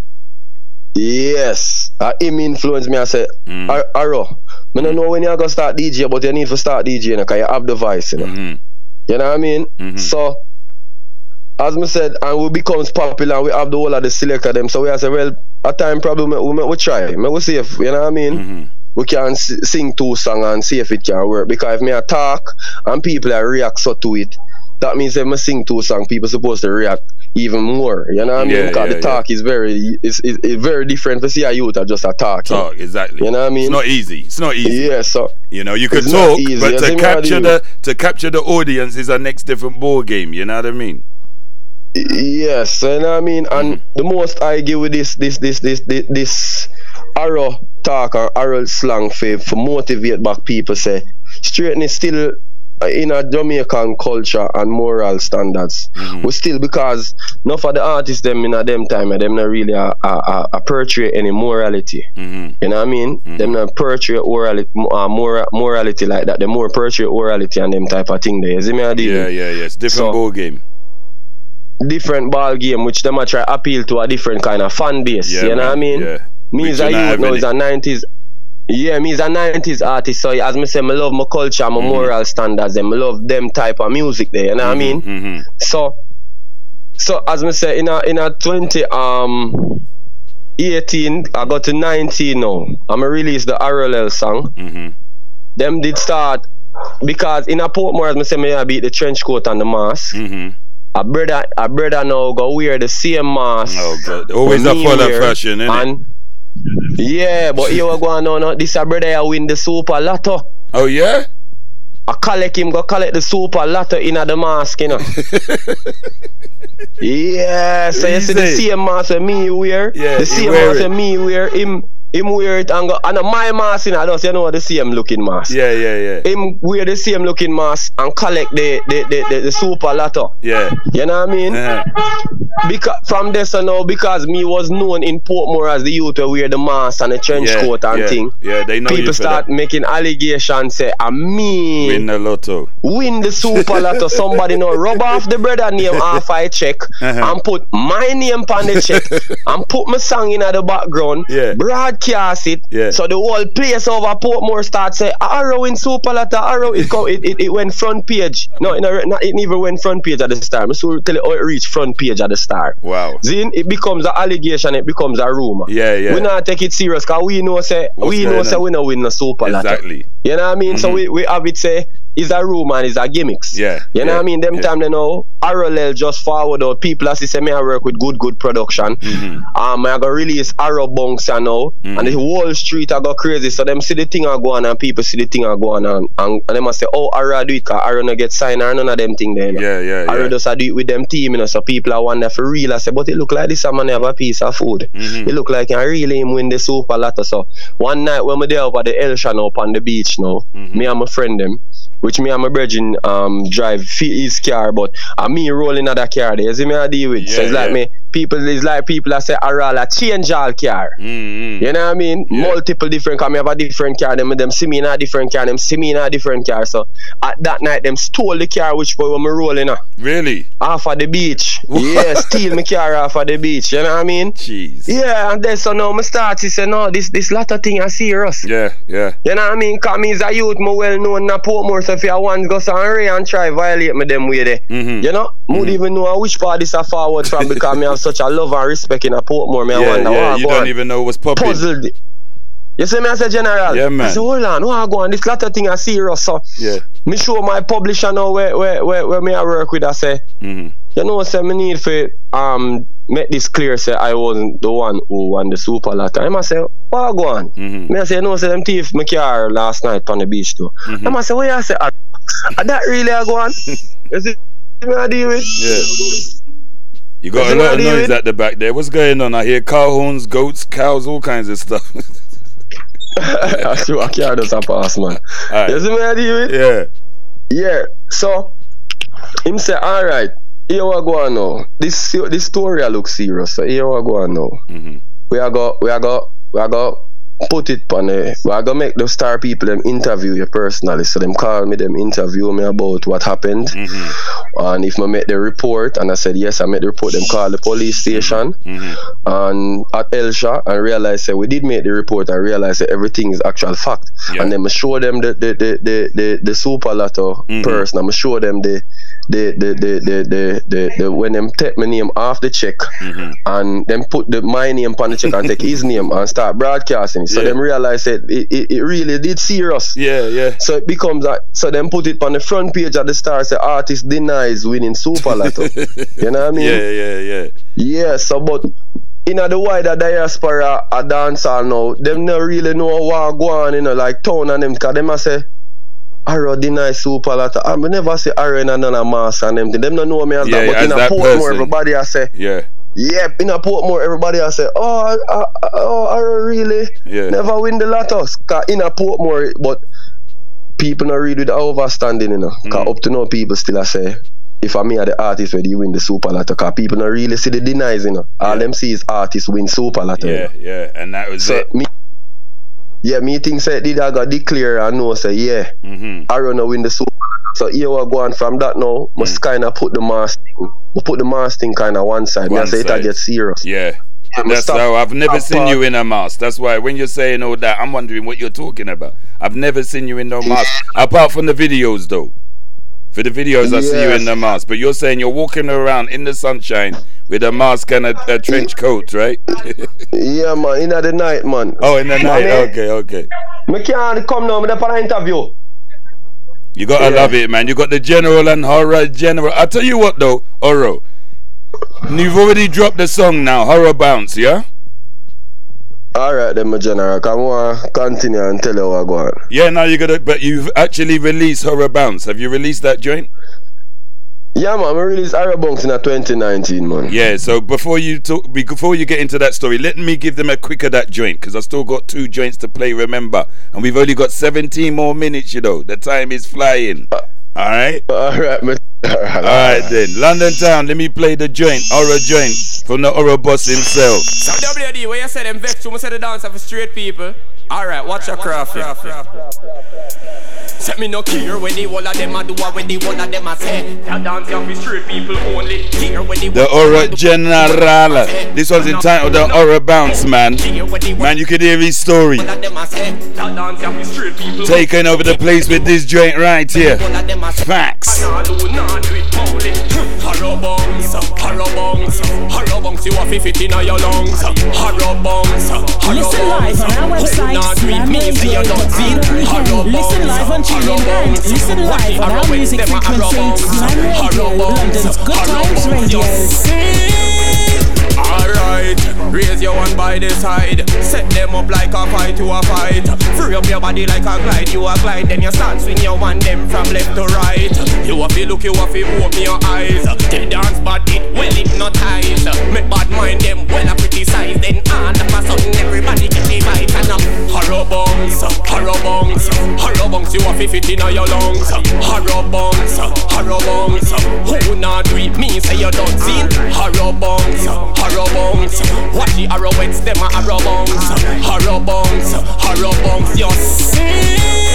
Yes, uh, him influence me. I say Mm. Ar- Arrow. Me don't know when you gonna start DJ, but you need to start DJ you know, you have the voice. You know, Mhm. you know what I mean? Mhm. So. As me said, and we becomes popular, we have the whole of the selector them. So we I say, well, a time probably we, we, we try. Me we see if you know what I mean. Mhm. we can s- sing two songs and see if it can work. Because if me a talk and people are react so to it, that means if me sing two songs, people supposed to react even more. You know what I mean? Yeah, because yeah, the talk is very it's, it's, it's very different to see a youth are just a talk. Talk exactly. You know what I mean? It's not easy. It's not easy. Yeah, so You know, you could talk, easy, but to see me how capture the to capture the audience is a next different ball game. You know what I mean? yes, you know what I mean? And Mm-hmm. the most I give with this this this this this, this arrow talk or arrow slang for, for motivate back people say straightness still in a Jamaican culture and moral standards. Mm-hmm. We still because not for the artists them in a them time uh, them not really a, a, a, a portray any morality. hmm You know what I mean? Them not portray orality, uh, moral, morality like that. They more portray orality and them type of thing there. You see me? I deal? Yeah, yeah, yeah. It's different So- ball game. different ball game which them a try appeal to a different kind of fan base. Yeah, you know man, what I mean? Yeah. Me Which is a youth now, is a nineties. Yeah, me is a nineties artist. So as me say, me love my culture, my moral standards, and me love them type of music there. You know what I mean? hmm So, so as me say, in a in a twenty um. 18, I got to 19 now. I'm going release the RLL song. hmm Them did start because in a Portmore, as me say, me I beat the trench coat and the mask. hmm A brother, a brother now go wear the same mask. Oh always a follow wear, fashion, innit? Yeah, but you we going on. This a brother I win the super lotto. Oh yeah. I collect him, go collect the super lotto in the mask, you know. yeah, so you see the same mask me wear. Yeah, the same mask me wear. Him him wear it and go and my mask in just you know the same looking mask. Yeah, yeah, yeah. Him wear the same looking mask and collect the the the, the, the super lotto. Yeah. You know what I mean? Uh-huh. Because from this I know because me was known in Portmore as the youth who wear the mask and the trench yeah, coat and yeah. thing. Yeah, they know People start that. making allegations say I me win the lotto. Win the super lotto. Somebody know rub off the brother name off I check uh-huh. and put my name on the check and put my song in at the background. Yeah. Broadcast it. Yeah. So the whole place over Portmore starts say Arrow in Super Lotto, Arrow. It, go, it, it, it went front page. No, it, not, it never went front page at the start. So tell it, oh, it reached front page at the start. Wow. Then it becomes an allegation, it becomes a rumor. Yeah, yeah. We not take it serious because we know say What's we know on? say we know win the Super Lotto. Exactly. You know what I mean? Mm-hmm. So we, we have it say is a rumor and is a gimmicks. Yeah. You know yeah, what I mean? Them yeah. time they know Arrow just forward out people as say me I work with good good production. Mm-hmm. Um I go release Arrow Bunks you know mm-hmm. and the whole street I go crazy. So them see the thing I go on and people see the thing I go on and, and, and them say, Oh Arrow do it cause Arrow no get signed or none of them thing there. You know? Yeah, yeah. Arrow yeah. just I do it with them team, you know, so people are wonder for real. I say, but it look like this man have a piece of food. Mm-hmm. It look like I really him win the super lotto. So one night when we there over the Hellshire up on the beach now, mm-hmm. me and my friend them which me and my brethren um drive his car, but uh, me rolling other car there. You see me I deal with. Yeah, so it's like me people is like people that say Arala change all car. Mm-hmm. You know what I mean? Yeah. Multiple different car. Me have a different car. Them them see me in a different car. Them see me in a different car. So at that night them stole the car which boy me rolling uh, Really? off of the beach. yeah, steal my car off of the beach. You know what I mean? Jeez. Yeah, and then so now me start to say no, this this lot of thing are serious. Yeah, yeah. You know what I mean? Cause me is a youth, me well known in Portmore, so if you want go some ray and try violate me them way there. Mm-hmm. You know? Me would even know which part this are forward from because me have such a love and respect in a Portmore. I yeah, wonder yeah. what You don't even know what's popping. puzzled. You see me as a general? Yeah, man. I say, hold on, what I go on? This lot of thing are serious. So Yeah. me show my publisher now where where where, where me I work with I say, Mm-hmm. you know say me need for um make this clear say I wasn't the one who won the super lotto. I must say, what go on? Mm-hmm. Me I say, no, say them thief my car last night on the beach too. Mhm. I must say, what you say? Ah, that really a go on? you see me I deal with? Yeah. You got a lot of noise at the back there. What's going on? I hear cow horns, goats, cows, all kinds of stuff. I sure I car does a pass, man. Alright. You see me I deal with? Yeah. Yeah, so him say, all right, here we go now. This this story I look serious. So here we go now. Mm-hmm. We are go we are go we are go put it on a we are gonna make the star people them interview you personally. So them call me, them interview me about what happened. Mm-hmm. And if I make the report and I said yes, I made the report, them call the police station Mm-hmm. and at Hellshire and realize that we did make the report and realize that everything is actual fact. Yeah. And then I show them the the the the, the, the super lotto Mhm. person. I'm show them the the the the the the, the, the when them take my name off the check Mm-hmm. and then put the my name on the check and take his name and start broadcasting. So Yeah. them realize that it, it, it really did serious. Yeah, yeah. So it becomes like so then put it on the front page of the star say artist denies winning super lotto. you know what I mean? Yeah, yeah, yeah. Yeah, so but in the wider diaspora a dancehall now, them not really know what go on, you know, like town and them, cause them a say Arrow deny super lot. I never say Arrow in another mass and them. Them don't know me as Yeah, that, but as in a Portmore, everybody I say, Yeah, yep, in a Portmore, everybody I say, oh, uh, oh, Arrow really yeah. never win the lotto. Cause in a Portmore, but people not read with overstanding, you know. Cause Mm. up to now, people still a say, if I me are the artist where you win the super lotto, cause people not really see the denies, you know. All Yeah. them see is artists win super lotto. you Yeah, know. yeah. And that was So it. me, yeah, me think say did I got declare and know say yeah, Mm-hmm. Aaron no win the super. So here we go on from that now. Must kind of put the mask thing, put the mask thing kind of one side. me I One say it side. a get serious. Yeah. I'ma That's stop- how I've never seen you in a mask. That's why when you're saying all that, I'm wondering what you're talking about. I've never seen you in no mask, apart from the videos though. For the videos, I see you in Yes. the mask. But you're saying you're walking around in the sunshine with a mask and a, a trench coat, right? Yeah, man. In the night, man. oh, in the night. Man, Okay, okay. Me can't come now. Me for an interview. You gotta Yeah. love it, man. You got the general and horror general. I tell you what though, Oro. You've already dropped the song now, Horror Bounce, yeah? All right, then, my general. Come on, continue and tell you what going. Yeah, now you gotta. But you've actually released Horror Bounce. Have you released that joint? Yeah, man. I released Horror Bounce in 2019, man. Yeah. So before you talk, before you get into that story, let me give them a quick of that joint because I still got two joints to play. Remember, and we've only got 17 more minutes. You know, the time is flying. Uh, all right. All right, man. All right then, London town. Let me play the joint, Aura joint from the Aura boss himself. So WD, where you said them vex, you said the dance for straight people. All right, watch your craft. Set me no care when the whole of them a do what when the whole of them a say. That dance you for straight people only. Care when the The Aura General. This one's entitled the Aura Bounce, man. Man, you could hear his story. Taking over the place with this joint right here. Facts. Harrow bongs, harrow bongs, harrow bongs, you have to fit in your lungs. Harrow bongs, harrow bongs. Listen live on our website, slamradio.co.uk. Listen live on TuneIn and listen live on our music frequency, Slam Radio, London's Good Times Radio. Alright, raise your one by the side. Set them up like a fight to a fight. Free up your body like a glide, you a glide. Then you start swing your one them from left to right. You have to look, you have to open your eyes. They dance but it well hypnotize. Make bad mind them well a criticize. Then all up a sudden everybody get the vibe. And uh, up horror bongs, horror bongs, horror bongs. You have to fit in your lungs. Horror bongs, horror bongs. Who not do it? Me say you don't see horror bongs arrow bounce. Watch the arrowheads, them a arrow bounce. Arrow bounce, arrow bounce, you see.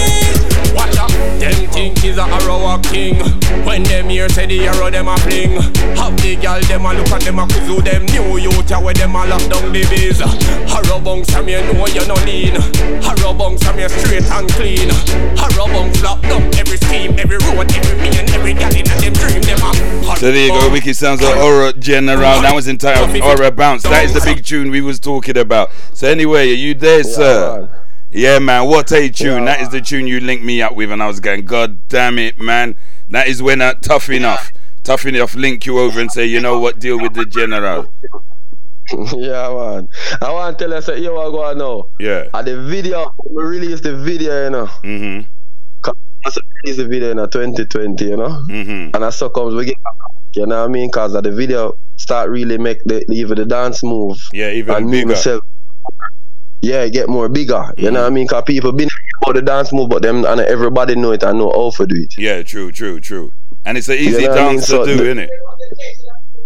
Watch out, them think is a arrow a king. When them here say the arrow them a fling. Have the gal them a look at them a kuzu them new youth ya where them a lock down the biz. Arrow bounce from you know you no lean. Arrow bounce from you straight and clean. Arrow bounce lock down every scheme, every road, every million, every gal in them dream them a. So there you go, Wicked Sounds of Aura General. That was entitled Aura Bounce. That is the big tune we was talking about. So anyway, are you there, sir? Yeah, man. What a tune! That is the tune you linked me up with, and I was going, God damn it, man. That is when I tough enough, tough enough, link you over and say, you know what, deal with the general. yeah, man. I want to tell you, say, yo, I go now. Yeah. At the video, we released the video, you know. Mm-hmm. I released the video in 2020, you know. Mm-hmm. And I comes we get, you know what I mean? Because the video start really make the even the dance move. Yeah, even and bigger. Myself, yeah, get more bigger. Mm-hmm. You know what I mean? Cause people been about the dance move, but them and everybody know it and know how to do it. Yeah, true, true, true. And it's an easy you know dance I mean? so to do, isn't it?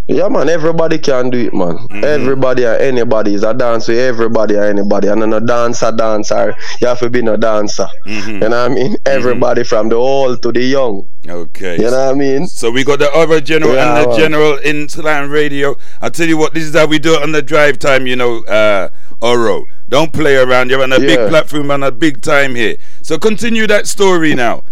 Yeah, man. Everybody can do it, man. Mm-hmm. Everybody or anybody is a dancer. Everybody or anybody, and a dancer, dancer. You have to be a dancer. Mm-hmm. You know what I mean? Mm-hmm. Everybody from the old to the young. Okay. You know what I mean? So we got the other general yeah, and the man. general in Slam Radio. I tell you what, this is how we do it on the drive time. You know, uh, Oro. Don't play around. You're on a yeah. big platform and a big time here. So continue that story now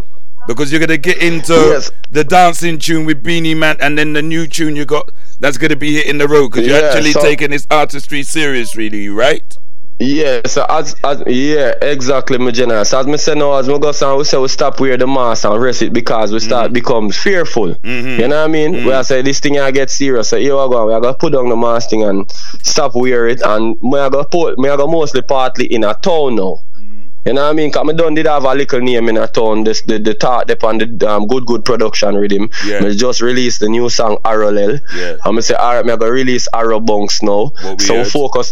because you're gonna get into yes. the dancing tune with Beenie Man, and then the new tune you got that's gonna be hitting the road because you're actually so taking this artistry seriously, right? Yeah, so as, as yeah, exactly, my general. So as me say now, as we go sound, we say we stop wear the mask and rest it because we start mm-hmm. become fearful. Mm-hmm. You know what I mean? Mm-hmm. I say this thing I get serious. So here we go, we are gonna put on the mask thing and stop wear it, and me I go put me I go mostly partly in a town now. You know what I mean? Cause I done did have a little name in a town. This the the talk on the um, good good production rhythm. Yeah. I just released the new song Arrowlel. Yeah. I'm gonna say alright, me gonna release Arrow Bunks now. So we focus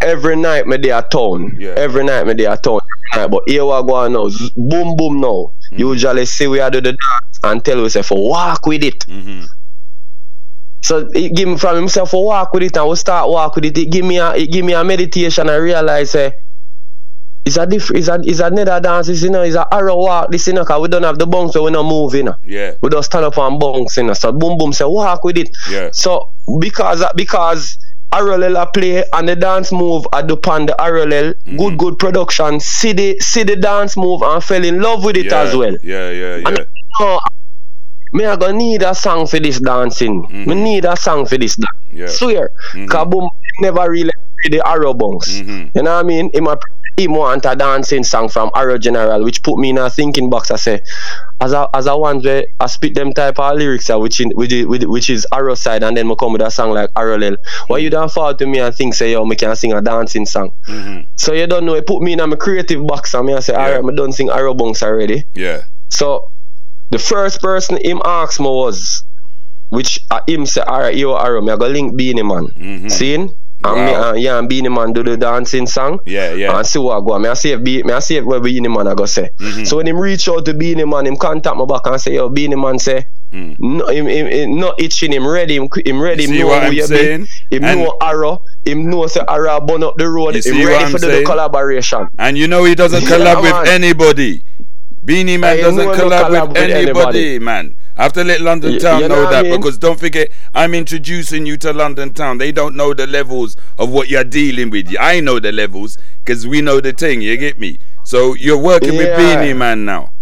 every night me there at town. Yeah. Every night me there at town. But here we go now. Boom boom now. Mm-hmm. Usually see we are do the dance and tell we say for walk with it. Mm-hmm. So it give me from himself for walk with it and we start walk with it. It give me a it give me a meditation. I realize say. Uh, it's a different, it's a, it's another dance, it's, you know, it's a arrow walk, this, you know, cause we don't have the bunks, so we're not move, you know. Yeah. We don't stand up on bunks, you know, so boom, boom, say walk with it. Yeah. So, because, because Arrowlel play and the dance move at the pan the mm-hmm. good, good production, see the, see the dance move and fell in love with it yeah. as well. Yeah, yeah, yeah. And, you know, me I gonna need a song for this dancing. Mm-hmm. Me need a song for this dance. Yeah. Swear. Mm-hmm. Cause boom never really the arrow bunks. Mm-hmm. You know what I mean? In my him want a dancing song from Arrow General, which put me in a thinking box. I say, as a as a one where I spit them type of lyrics uh, which in which, which, which is arrow side and then I come with a song like parallel. Why you don't fall to me and think say yo me can sing a dancing song. Mm-hmm. So you don't know it put me in a creative box and me I say Yeah. alright I don't sing arrow bunks already. Yeah. So the first person him asked me was which uh, him say alright yo arrow me I go link Beenie Man. Mhm. Seeing? And me Wow. uh, yeah and Beenie Man do the dancing song. Yeah, yeah. And see what I go. Me I see if be, me I see if where Beenie Man I go say. Mhm. So when him reach out to Beenie Man, him contact me back and say, yo, Beenie Man say, Mm. no, him, him, him not itching, him ready, him, him ready, You him know who I'm you saying? be. Him And- know arrow, him know say arrow burn up the road, him ready I'm for saying? the collaboration. And you know he doesn't Yeah, collab with man. anybody. Beenie Man I doesn't no collab, collab with with anybody, anybody. man. I have to let London Y- Town you know know what I that mean? because don't forget, I'm introducing you to London Town. They don't know the levels of what you're dealing with. I know the levels because we know the thing. You get me? So you're working with Beenie Man now.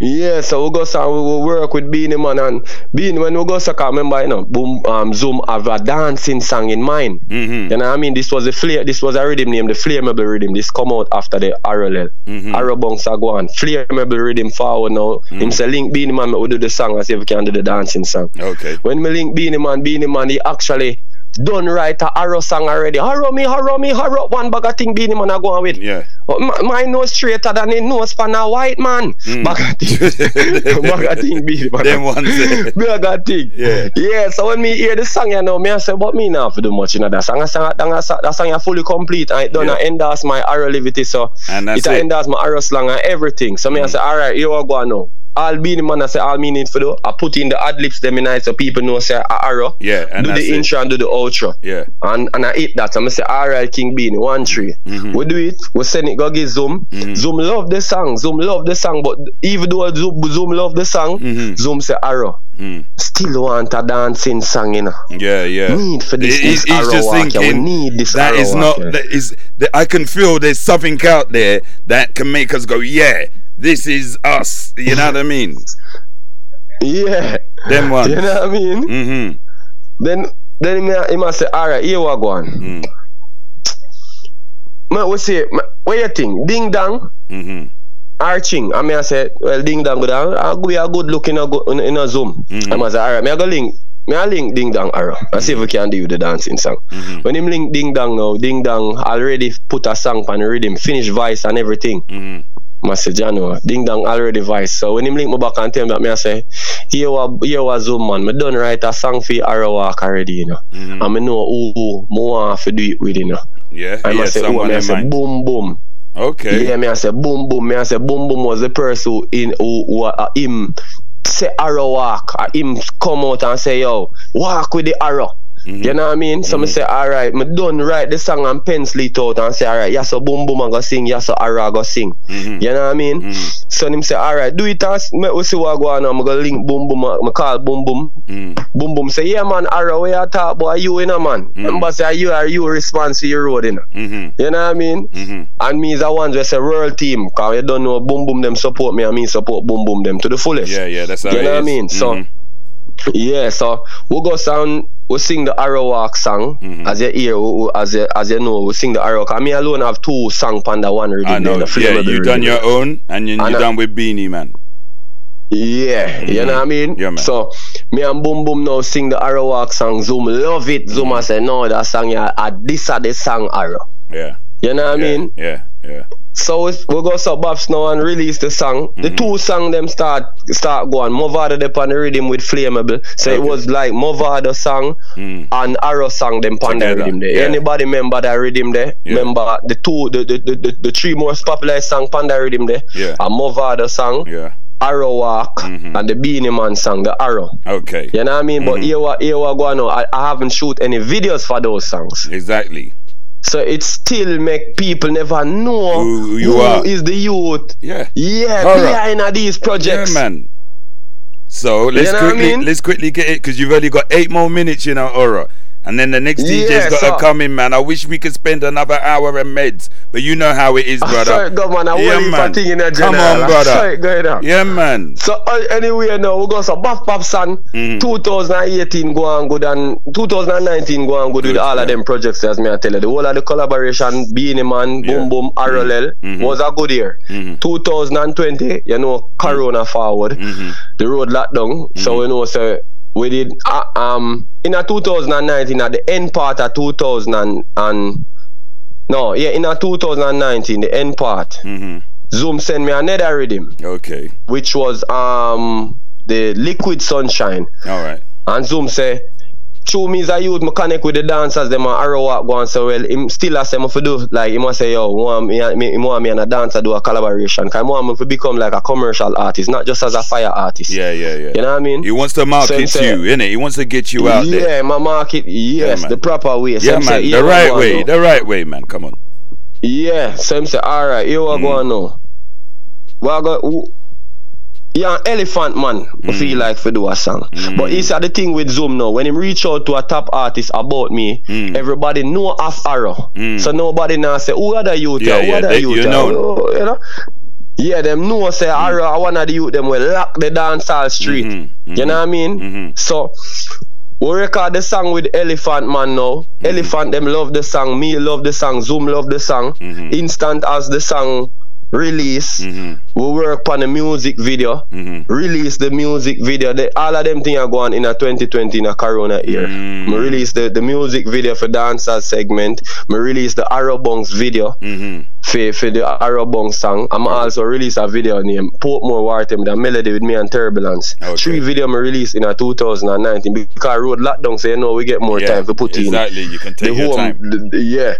Yeah, so we go so we will work with Beenie Man and Beanie when we go so 'cause remember you know boom um Zoom have a dancing song in mind. Mm-hmm. You know what I mean? This was a flare this was a rhythm name, the flammable rhythm. This come out after the. Arrow Bunks are going. Flammable rhythm forward now. Mm. Him say link Beenie Man we do the song and see if we can do the dancing song. Okay. When me link Beenie Man, Beenie Man he actually done write a Arrow song already. Arrow me, Arrow me, Arrow one bag of thing Beenie Man are going with. Yeah. But my, my nose straighter than the nose span a white man. Mm. Bag of thing. Bag of thing Beenie Man. Them ones. Bag of thing. Yeah. Yeah, so when me hear the song, you know, me I say, but me not for do much, you know, that song, that song, that song, that song is fully complete, and it done Yeah. yeah. endorse my Arrow Livity, so And that's it, it. endorse my Arrow slang and everything. So me I say, all right, here we go now. All Beenie Man, I say, all me need for do, I put in the ad libs them in it so people know say a Arrow. Yeah, and do the it. intro and do the outro. Yeah. And and I hit that. So I say, all right, King Bean one tree. Mhm. We do it. We send it go get Zoom. Mhm. Zoom love the song. Zoom love the song. But even though Zoom, Zoom love the song, Mhm. Zoom say arrow. Mm. Still want a dancing song, you know. Yeah, yeah. Need for this, He- this he's arrow just yeah. We thinking need this that is not that is that I can feel there's something out there that can make us go, yeah, this is us. You know what I mean? Yeah. Them ones. You know what I mean? Mm-hmm. Then then he, he must say, all right, here we go on. Mm. Man, we say, what you think? Ding dong. Mm-hmm. arching. I mean, I said, well, ding dong, good. I'll go a good look in a, go, in, in a zoom. Mhm. I must say, all right, me I go link. Me I link ding dong arrow. I see if we can do the dancing song. Mhm. When him link ding dong now, ding dong already put a song on the rhythm, finish voice and everything. Mm-hmm. I say, Jano, ding dong already voice. So when him link me back and tell me that, me I say, here was here was zoom man. Me done write a song for arrow walk already, you know. Mhm. And me know who me want to do it with, you know. Yeah, And yeah, I say, oh, me I say, boom boom. Okay. Yeah, me I say boom boom. Me I say boom boom was the person who in who, who uh, him say arrow walk. Uh, him come out and say yo walk with the arrow. Mhm. You know what I mean? So me say alright, me done write the song and pencil it out and say alright, yeah so boom boom I go sing, yeah so I go sing. Mhm. You know what I mean? Mhm. So him say alright, do it and me we see what go on. I'm gonna link boom boom. uh, Me call boom boom. Mm. Boom boom say yeah man arrow where you talk about you in a man. Remember say you are you response to your road in. Mhm. You know what I mean? Mhm. And me is the ones who say world team, cause you don't know boom boom them support me and me support boom boom them to the fullest. Yeah, yeah, that's how You know what I mean? So Mhm. Yeah, so we go sound we sing the Arrow Walk song Mhm. as you hear, we- we- as you as you know, we sing the Arrow. Cause me alone have two song on the one rhythm. I know. Yeah, you done your own, and you, And you I- done with Beenie Man. Yeah, you know what I mean? Yeah, man. So me and Boom Boom now sing the Arrow Walk song. Zoom love it. Zoom I say no, that song yeah, uh, this are the song Arrow. Yeah. You know what I mean? Yeah. Yeah. So we go sub Babs now and release the song. The two song them start start going. Mavado they on the rhythm with Flammable. So it was like Mavado song Mm. and Arrow song them on the rhythm there. yeah. Anybody remember that rhythm there? Yeah. Remember the two the, the, the, the, the three most popular song on the rhythm there? Yeah. A Mavado song, Yeah. Arrow Walk, Mhm. and the Beenie Man song, the Arrow. Okay. You know what I mean? Mm-hmm. But here what here what go on now, I, I haven't shoot any videos for those songs. Exactly. So it still make people never know Who you who are. is the youth Yeah. yeah, Alright. behind of these Yeah, projects. man. So let's know what I quickly mean? let's quickly get it because you've only got eight more minutes, you know, Aura. And then the next DJ's Yeah, got to so- come in, man. I wish we could spend another hour and meds, but you know how it is, brother. Sorry, go man, I yeah, man. thing in Come on, brother. Sorry, go. Yeah, man. So uh, anyway, now we go so Buff Pop Son, Mhm. 2018 go on good and 2019 go on good, Good, with all yeah. of them projects as me I tell you. The whole of the collaboration, Beenie Man, Yeah. Boom Boom, RLL Mhm. was a good year. Mhm. 2020, you know, Corona forward, Mhm. the road lockdown. So you know, so we did uh, um in a 2019 at the end part of 2000 and, and no, yeah, in a 2019 the end part. Mhm. Zoom sent me another rhythm Okay. which was um the liquid sunshine. All right. And Zoom say, True me is a youth, me connect with the dancers, them and arrow walk go and so well. Him still a say me for do like he must say, yo, want me, me, him want me and a dancer do a collaboration. Cause he want me to become like a commercial artist, not just as a fire artist. Yeah, yeah, yeah. You know what I mean? He wants to market Same, you, innit? He wants to get you out yeah, there. Yeah, my market, yes, man. the proper way. So Yeah, him say, man. The right way. The right way, man. Come on. Yeah, so him say, alright, here we Mm. go now. Well, go, who- yeah, elephant man, Mm. feel like for do a song. But it's the thing with Zoom now. When him reach out to a top artist about me, Mm. everybody know off arrow. Mm. So nobody now say, who are the youth? Yeah? Who yeah, are the youth? you know. Oh, you know? Yeah, them know say arrow I one of the youth them will lock the dancehall street. Mhm, You know what I mean? Mhm. So we record the song with Elephant Man now. Mm-hmm. Elephant them love the song, me love the song, Zoom love the song. Mhm. Instant as the song release, Mhm. we work on the music video. Mhm. Release the music video. The, all of them things are going in a 2020 in a Corona year. Mm. Me release the, the music video for dancers segment. Me release the Arrow Bunks video Mhm. for, for the Arrow Bunks song. I'm also release a video named Portmore Wartem, the melody with me and Turbulence. Okay. Three video me release in a 2019 because road lockdown, so you know we get more Yeah, time to put in exactly. You can take the your home, time. the- the- yeah.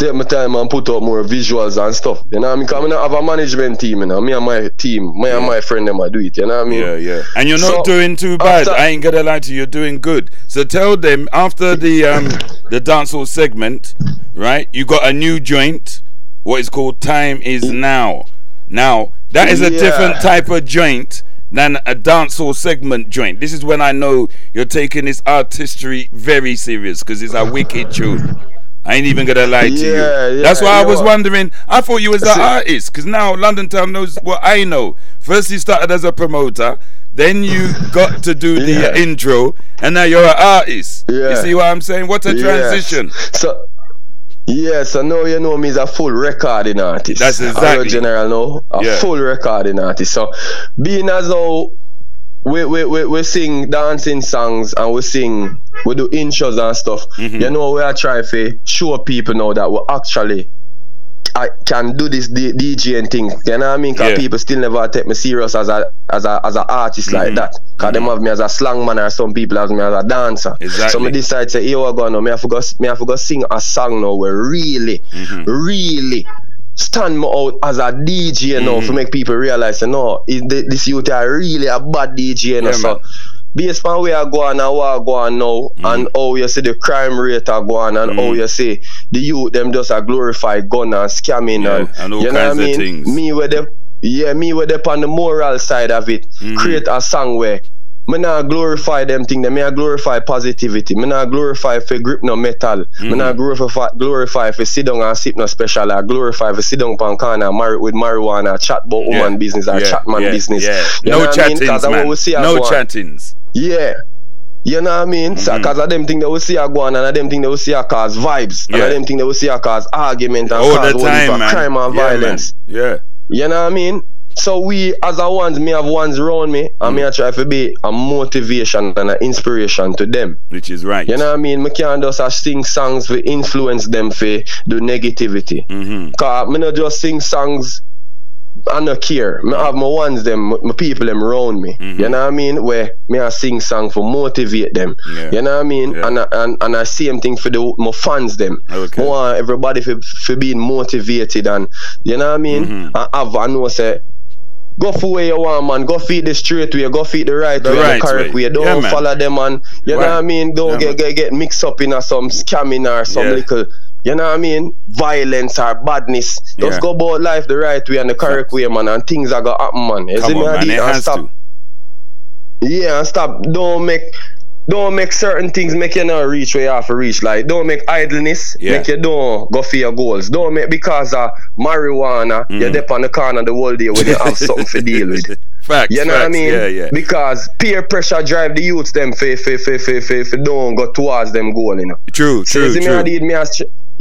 Take my time and put up more visuals and stuff. You know what I mean? Because I don't have a management team, you know. Me and my team, me and my friend, them, I do it. You know what I mean? Yeah, yeah. And you're not So, doing too bad. after- I ain't gonna lie to you. You're doing good. So tell them after the um the dancehall segment, right? You got a new joint. What is called "Time Is Now." Now that is a Yeah. different type of joint than a dancehall segment joint. This is when I know you're taking this artistry very serious because it's a wicked tune. I ain't even gonna lie to Yeah, you. yeah, That's why I was wondering. I thought you was an See- artist because now London Town knows what I know. First, you started as a promoter, then you got to do the Yeah. intro, and now you're an artist. You see what I'm saying? What a transition. So, yeah, so now you know me as a full recording artist. That's exactly. general now, a full recording artist. So, being as though we, we, we, we sing dancing songs and we sing, we do intros and stuff, Mhm. you know, we are trying to show people now that we actually I can do this D- DJing thing. You know what I mean? Cause Yeah. people still never take me serious as a as a as an artist like Mhm. that. because them have me as a slang man or some people have me as a dancer. So Exactly. me decide say, here we go now. Me have to go, me have to go sing a song now where really, Mhm. really stand me out as a DJ now Mhm. to make people realize is the, this youth are really a bad DJ now. Yeah, so man. Based on where I go on and what I go on now and how you see the crime rate are go on and how Mhm. you see the youth them just a glorify gun and scamming Yeah, and, and all you know kinds what I of mean? things. Me with the yeah, me with the on the moral side of it, Mhm. create a song where me not glorify them thing, Them. me not glorify positivity, me not glorify for grip no metal, me Mhm. not glorify glorify for sit down and sip no special, I glorify for sit down pan corner marry with marijuana, chat about Yeah, woman business or yeah, chat man yeah, business. Yeah. You no what I mean? chattings, man. no chattings. Yeah. You know what I mean? So, Mhm. cause of them thing they will see a go on and of them thing they will see a cause vibes. And Yeah. of them thing they will see a cause argument and All cause the time, man. crime and yeah, man. violence. Yeah. You know what I mean? So we as a ones, me have ones around me and Mm. me I try to be a motivation and an inspiration to them. Which is right. You know what I mean? Me can't just a sing songs to influence them for the negativity. Mm-hmm. Cause me not just sing songs I no care. I have my ones them, my people them around me. Mhm. You know what I mean? Where me I sing song for motivate them. Yeah. You know what I mean? Yeah. And I, and and I same thing for the my fans them. Okay. I want everybody for, for being motivated and you know what I mean? Mhm. And have I know say Go for where you want, man. Go feed the straight way. Go feed the right The way, right the correct way. way. Don't Yeah, follow them, man. You know what I mean? Don't Yeah, get, man. get get mixed up in a some scamming or some Yeah. little, you know what I mean? Violence or badness. Just Yeah. go about life the right way and the correct way, man. And things are gonna happen, man. You Come me? on, I man. did It and has stop. to. Yeah, and stop. Don't make don't make certain things make you not reach where you have to reach. Like don't make idleness yeah. make you don't go for your goals. Don't make because of marijuana mm. you're up on the corner the whole day when you have something to deal with. Facts, you know facts, what I mean? Yeah, yeah. Because peer pressure drive the youths them for for for for for, for don't go towards them goal, you know. True, so true, true. Me, me,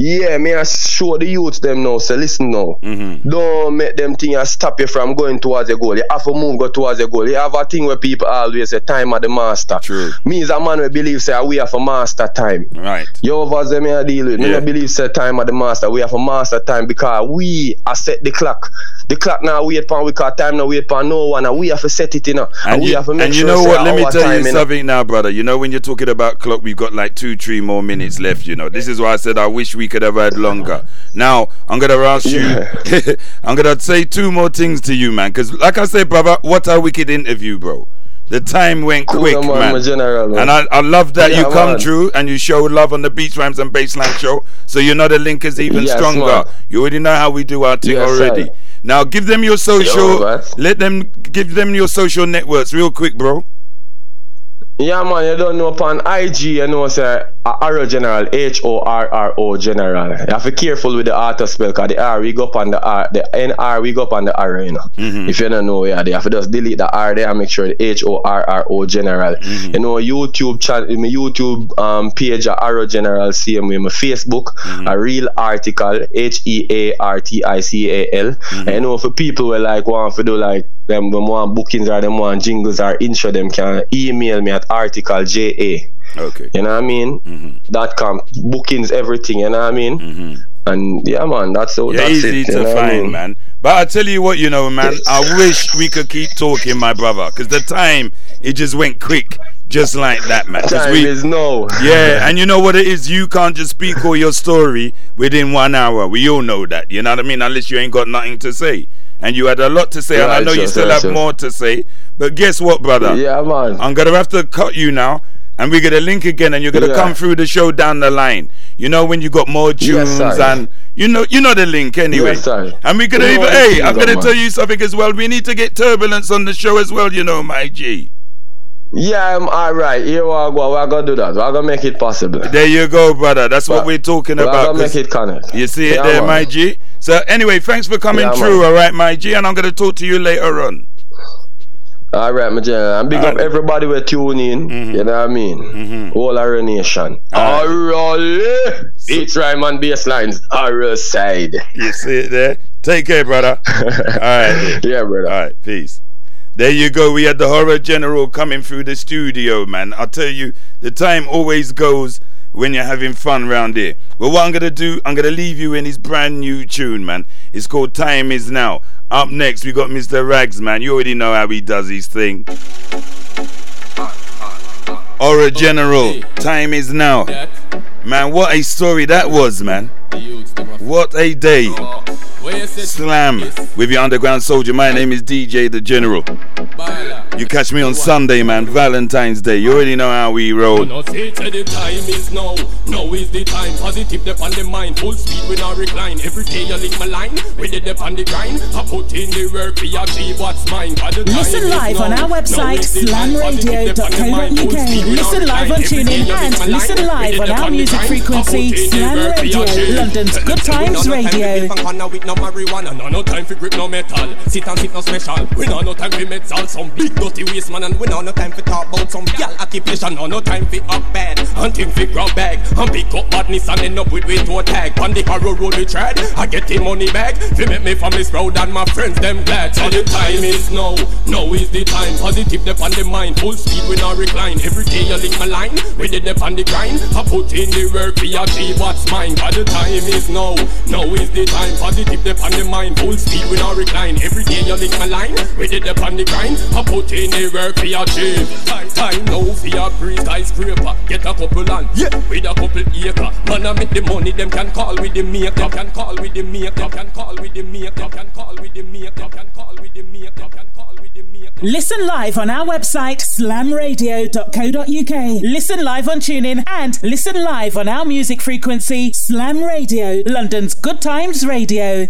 yeah, me I show the youths them now. Say, listen now. Mm-hmm. Don't make them things stop you from going towards your goal. You have to move go towards your goal. You have a thing where people always say time of the master. True. Me as a man we believe say we have a master time. Right. You over them I deal with. Me yeah. believe say time of the master. We have a master time because we are set the clock. The clock now wait upon we call time now wait upon no one and we have to set it in. You know, and, and, we have to make and you sure know what? Let me tell you something now, brother. You know when you're talking about clock, we've got like two, three more minutes left. You know, this is why I said I wish we could have had longer. Now, I'm going to ask you, I'm going to say two more things to you, man. Because, like I said, brother, what a wicked interview, bro. The time went quick, man. General. And I, I love that yeah, you come man. through and you show love on the Beats Rhymes and Bassline show. So you know the link is even yes, stronger. Man. You already know how we do our thing yes, already. Sir. Now give them your social. Yo, let them give them your social networks real quick, bro. Yeah, man, you don't know upon IG, you know, say Horror General, H O R R O General. You have to be careful with the auto spell, because the R we go up on the R, the N R we go up on the R, you know. Mm-hmm. If you don't know, yeah, they have to just delete the R there and make sure the H O R R O General. Mm-hmm. You know, YouTube channel, my YouTube um, page, Horror General, same way, my Facebook, mm-hmm. a real article, H E A R T I C A L. Mm-hmm. You know, for people who like want to do like them, them want bookings or them want jingles or intro, them can email me at article JA. Okay. You know what I mean? Mm-hmm. Dot com bookings everything. You know what I mean? Mm-hmm. And yeah, man, that's all. Yeah, that's easy it, to find, I mean? man. But I tell you what, you know, man, I wish we could keep talking, my brother, because the time it just went quick, just like that, man. Time we, is no. yeah, and you know what it is? You can't just speak all your story within one hour. We all know that. You know what I mean? Unless you ain't got nothing to say. And you had a lot to say, and I know you still sure, have sure. more to say. But guess what, brother? Yeah, man. I'm gonna have to cut you now, and we're gonna link again, and you're gonna Yeah. come through the show down the line. You know when you got more tunes, Yes, and you know you know the link anyway. Yes, and we're gonna even. Hey, I'm gonna man. tell you something as well. We need to get turbulence on the show as well. You know, my G. Yeah, I'm all right. Here we go. We're gonna do that. We're gonna make it possible. There you go, brother. That's what we're talking We're about. gonna 'cause make it connect. You see it Yeah, there, man. my G. So anyway, thanks for coming Yeah, through. man. All right, my G, and I'm gonna talk to you later on. All right, my general. And big up Alright. everybody we tune in. Mhm. You know what I mean? Mhm. Whole our nation. Alright. Alright. It's rhyme and bass lines. Our side. You see it there. Take care, brother. All right. Yeah, brother. All right, peace. There you go. We had the horror general coming through the studio, man. I'll tell you, the time always goes when you're having fun round here. Well, what I'm gonna do, I'm gonna leave you in his brand new tune, man. It's called Time Is Now. Up next, we got Mr. Rags, man. You already know how he does his thing. Horror General, Time Is Now. Man, what a story that was, man. What a day. Slam with your underground soldier. My name is DJ the General. You catch me on Sunday, man, Valentine's Day. You already know how we roll. No say the time is now. Now is the time. Positive dep on the mind. Full speed we not recline. Every day you link my line. With the dep on the grind. I put in the work. We achieve what's mine. But the time Listen live on our website, is the time. Positive dep on the mind. Full slamradio.co.uk. speed we not Listen live on recline. Every TuneIn day you link and listen live on our music frequency, put Slam Radio. London's Good Times Radio. fi live and corner with no marijuana. No no time for grip no metal. Sit and sit no special. We no no time for metal. Some big dirty waste man and we no no time for talk about some gal occupation. No no time for up bad. Hunting for grab bag. And pick up badness and end up with way to tag. On the arrow road we tread. I get the money back. Fi make me family proud and my friends them glad. So the time is now. Now is the time. Positive dep on the mind. Full speed we no recline. Every day you link my line. We did dep on the grind. I put in the work. We achieve what's mine. But the time is now. Now is the time. Positive dep on the mind. Full speed we no recline. Every day you link my line. We did dep on the grind. I put in the work. We achieve. Time, time now for your breeze skyscraper. Get a couple land. Yeah. With a couple acre. Man I make the money. Them can call with the makeup. Can call with the makeup. Can call with the makeup. Can call with the makeup. Can call with the makeup. Can call with the makeup. Listen live on our website, slamradio.co.uk. Listen live on TuneIn and listen live on our music frequency, Slam Radio, London's Good Times Radio.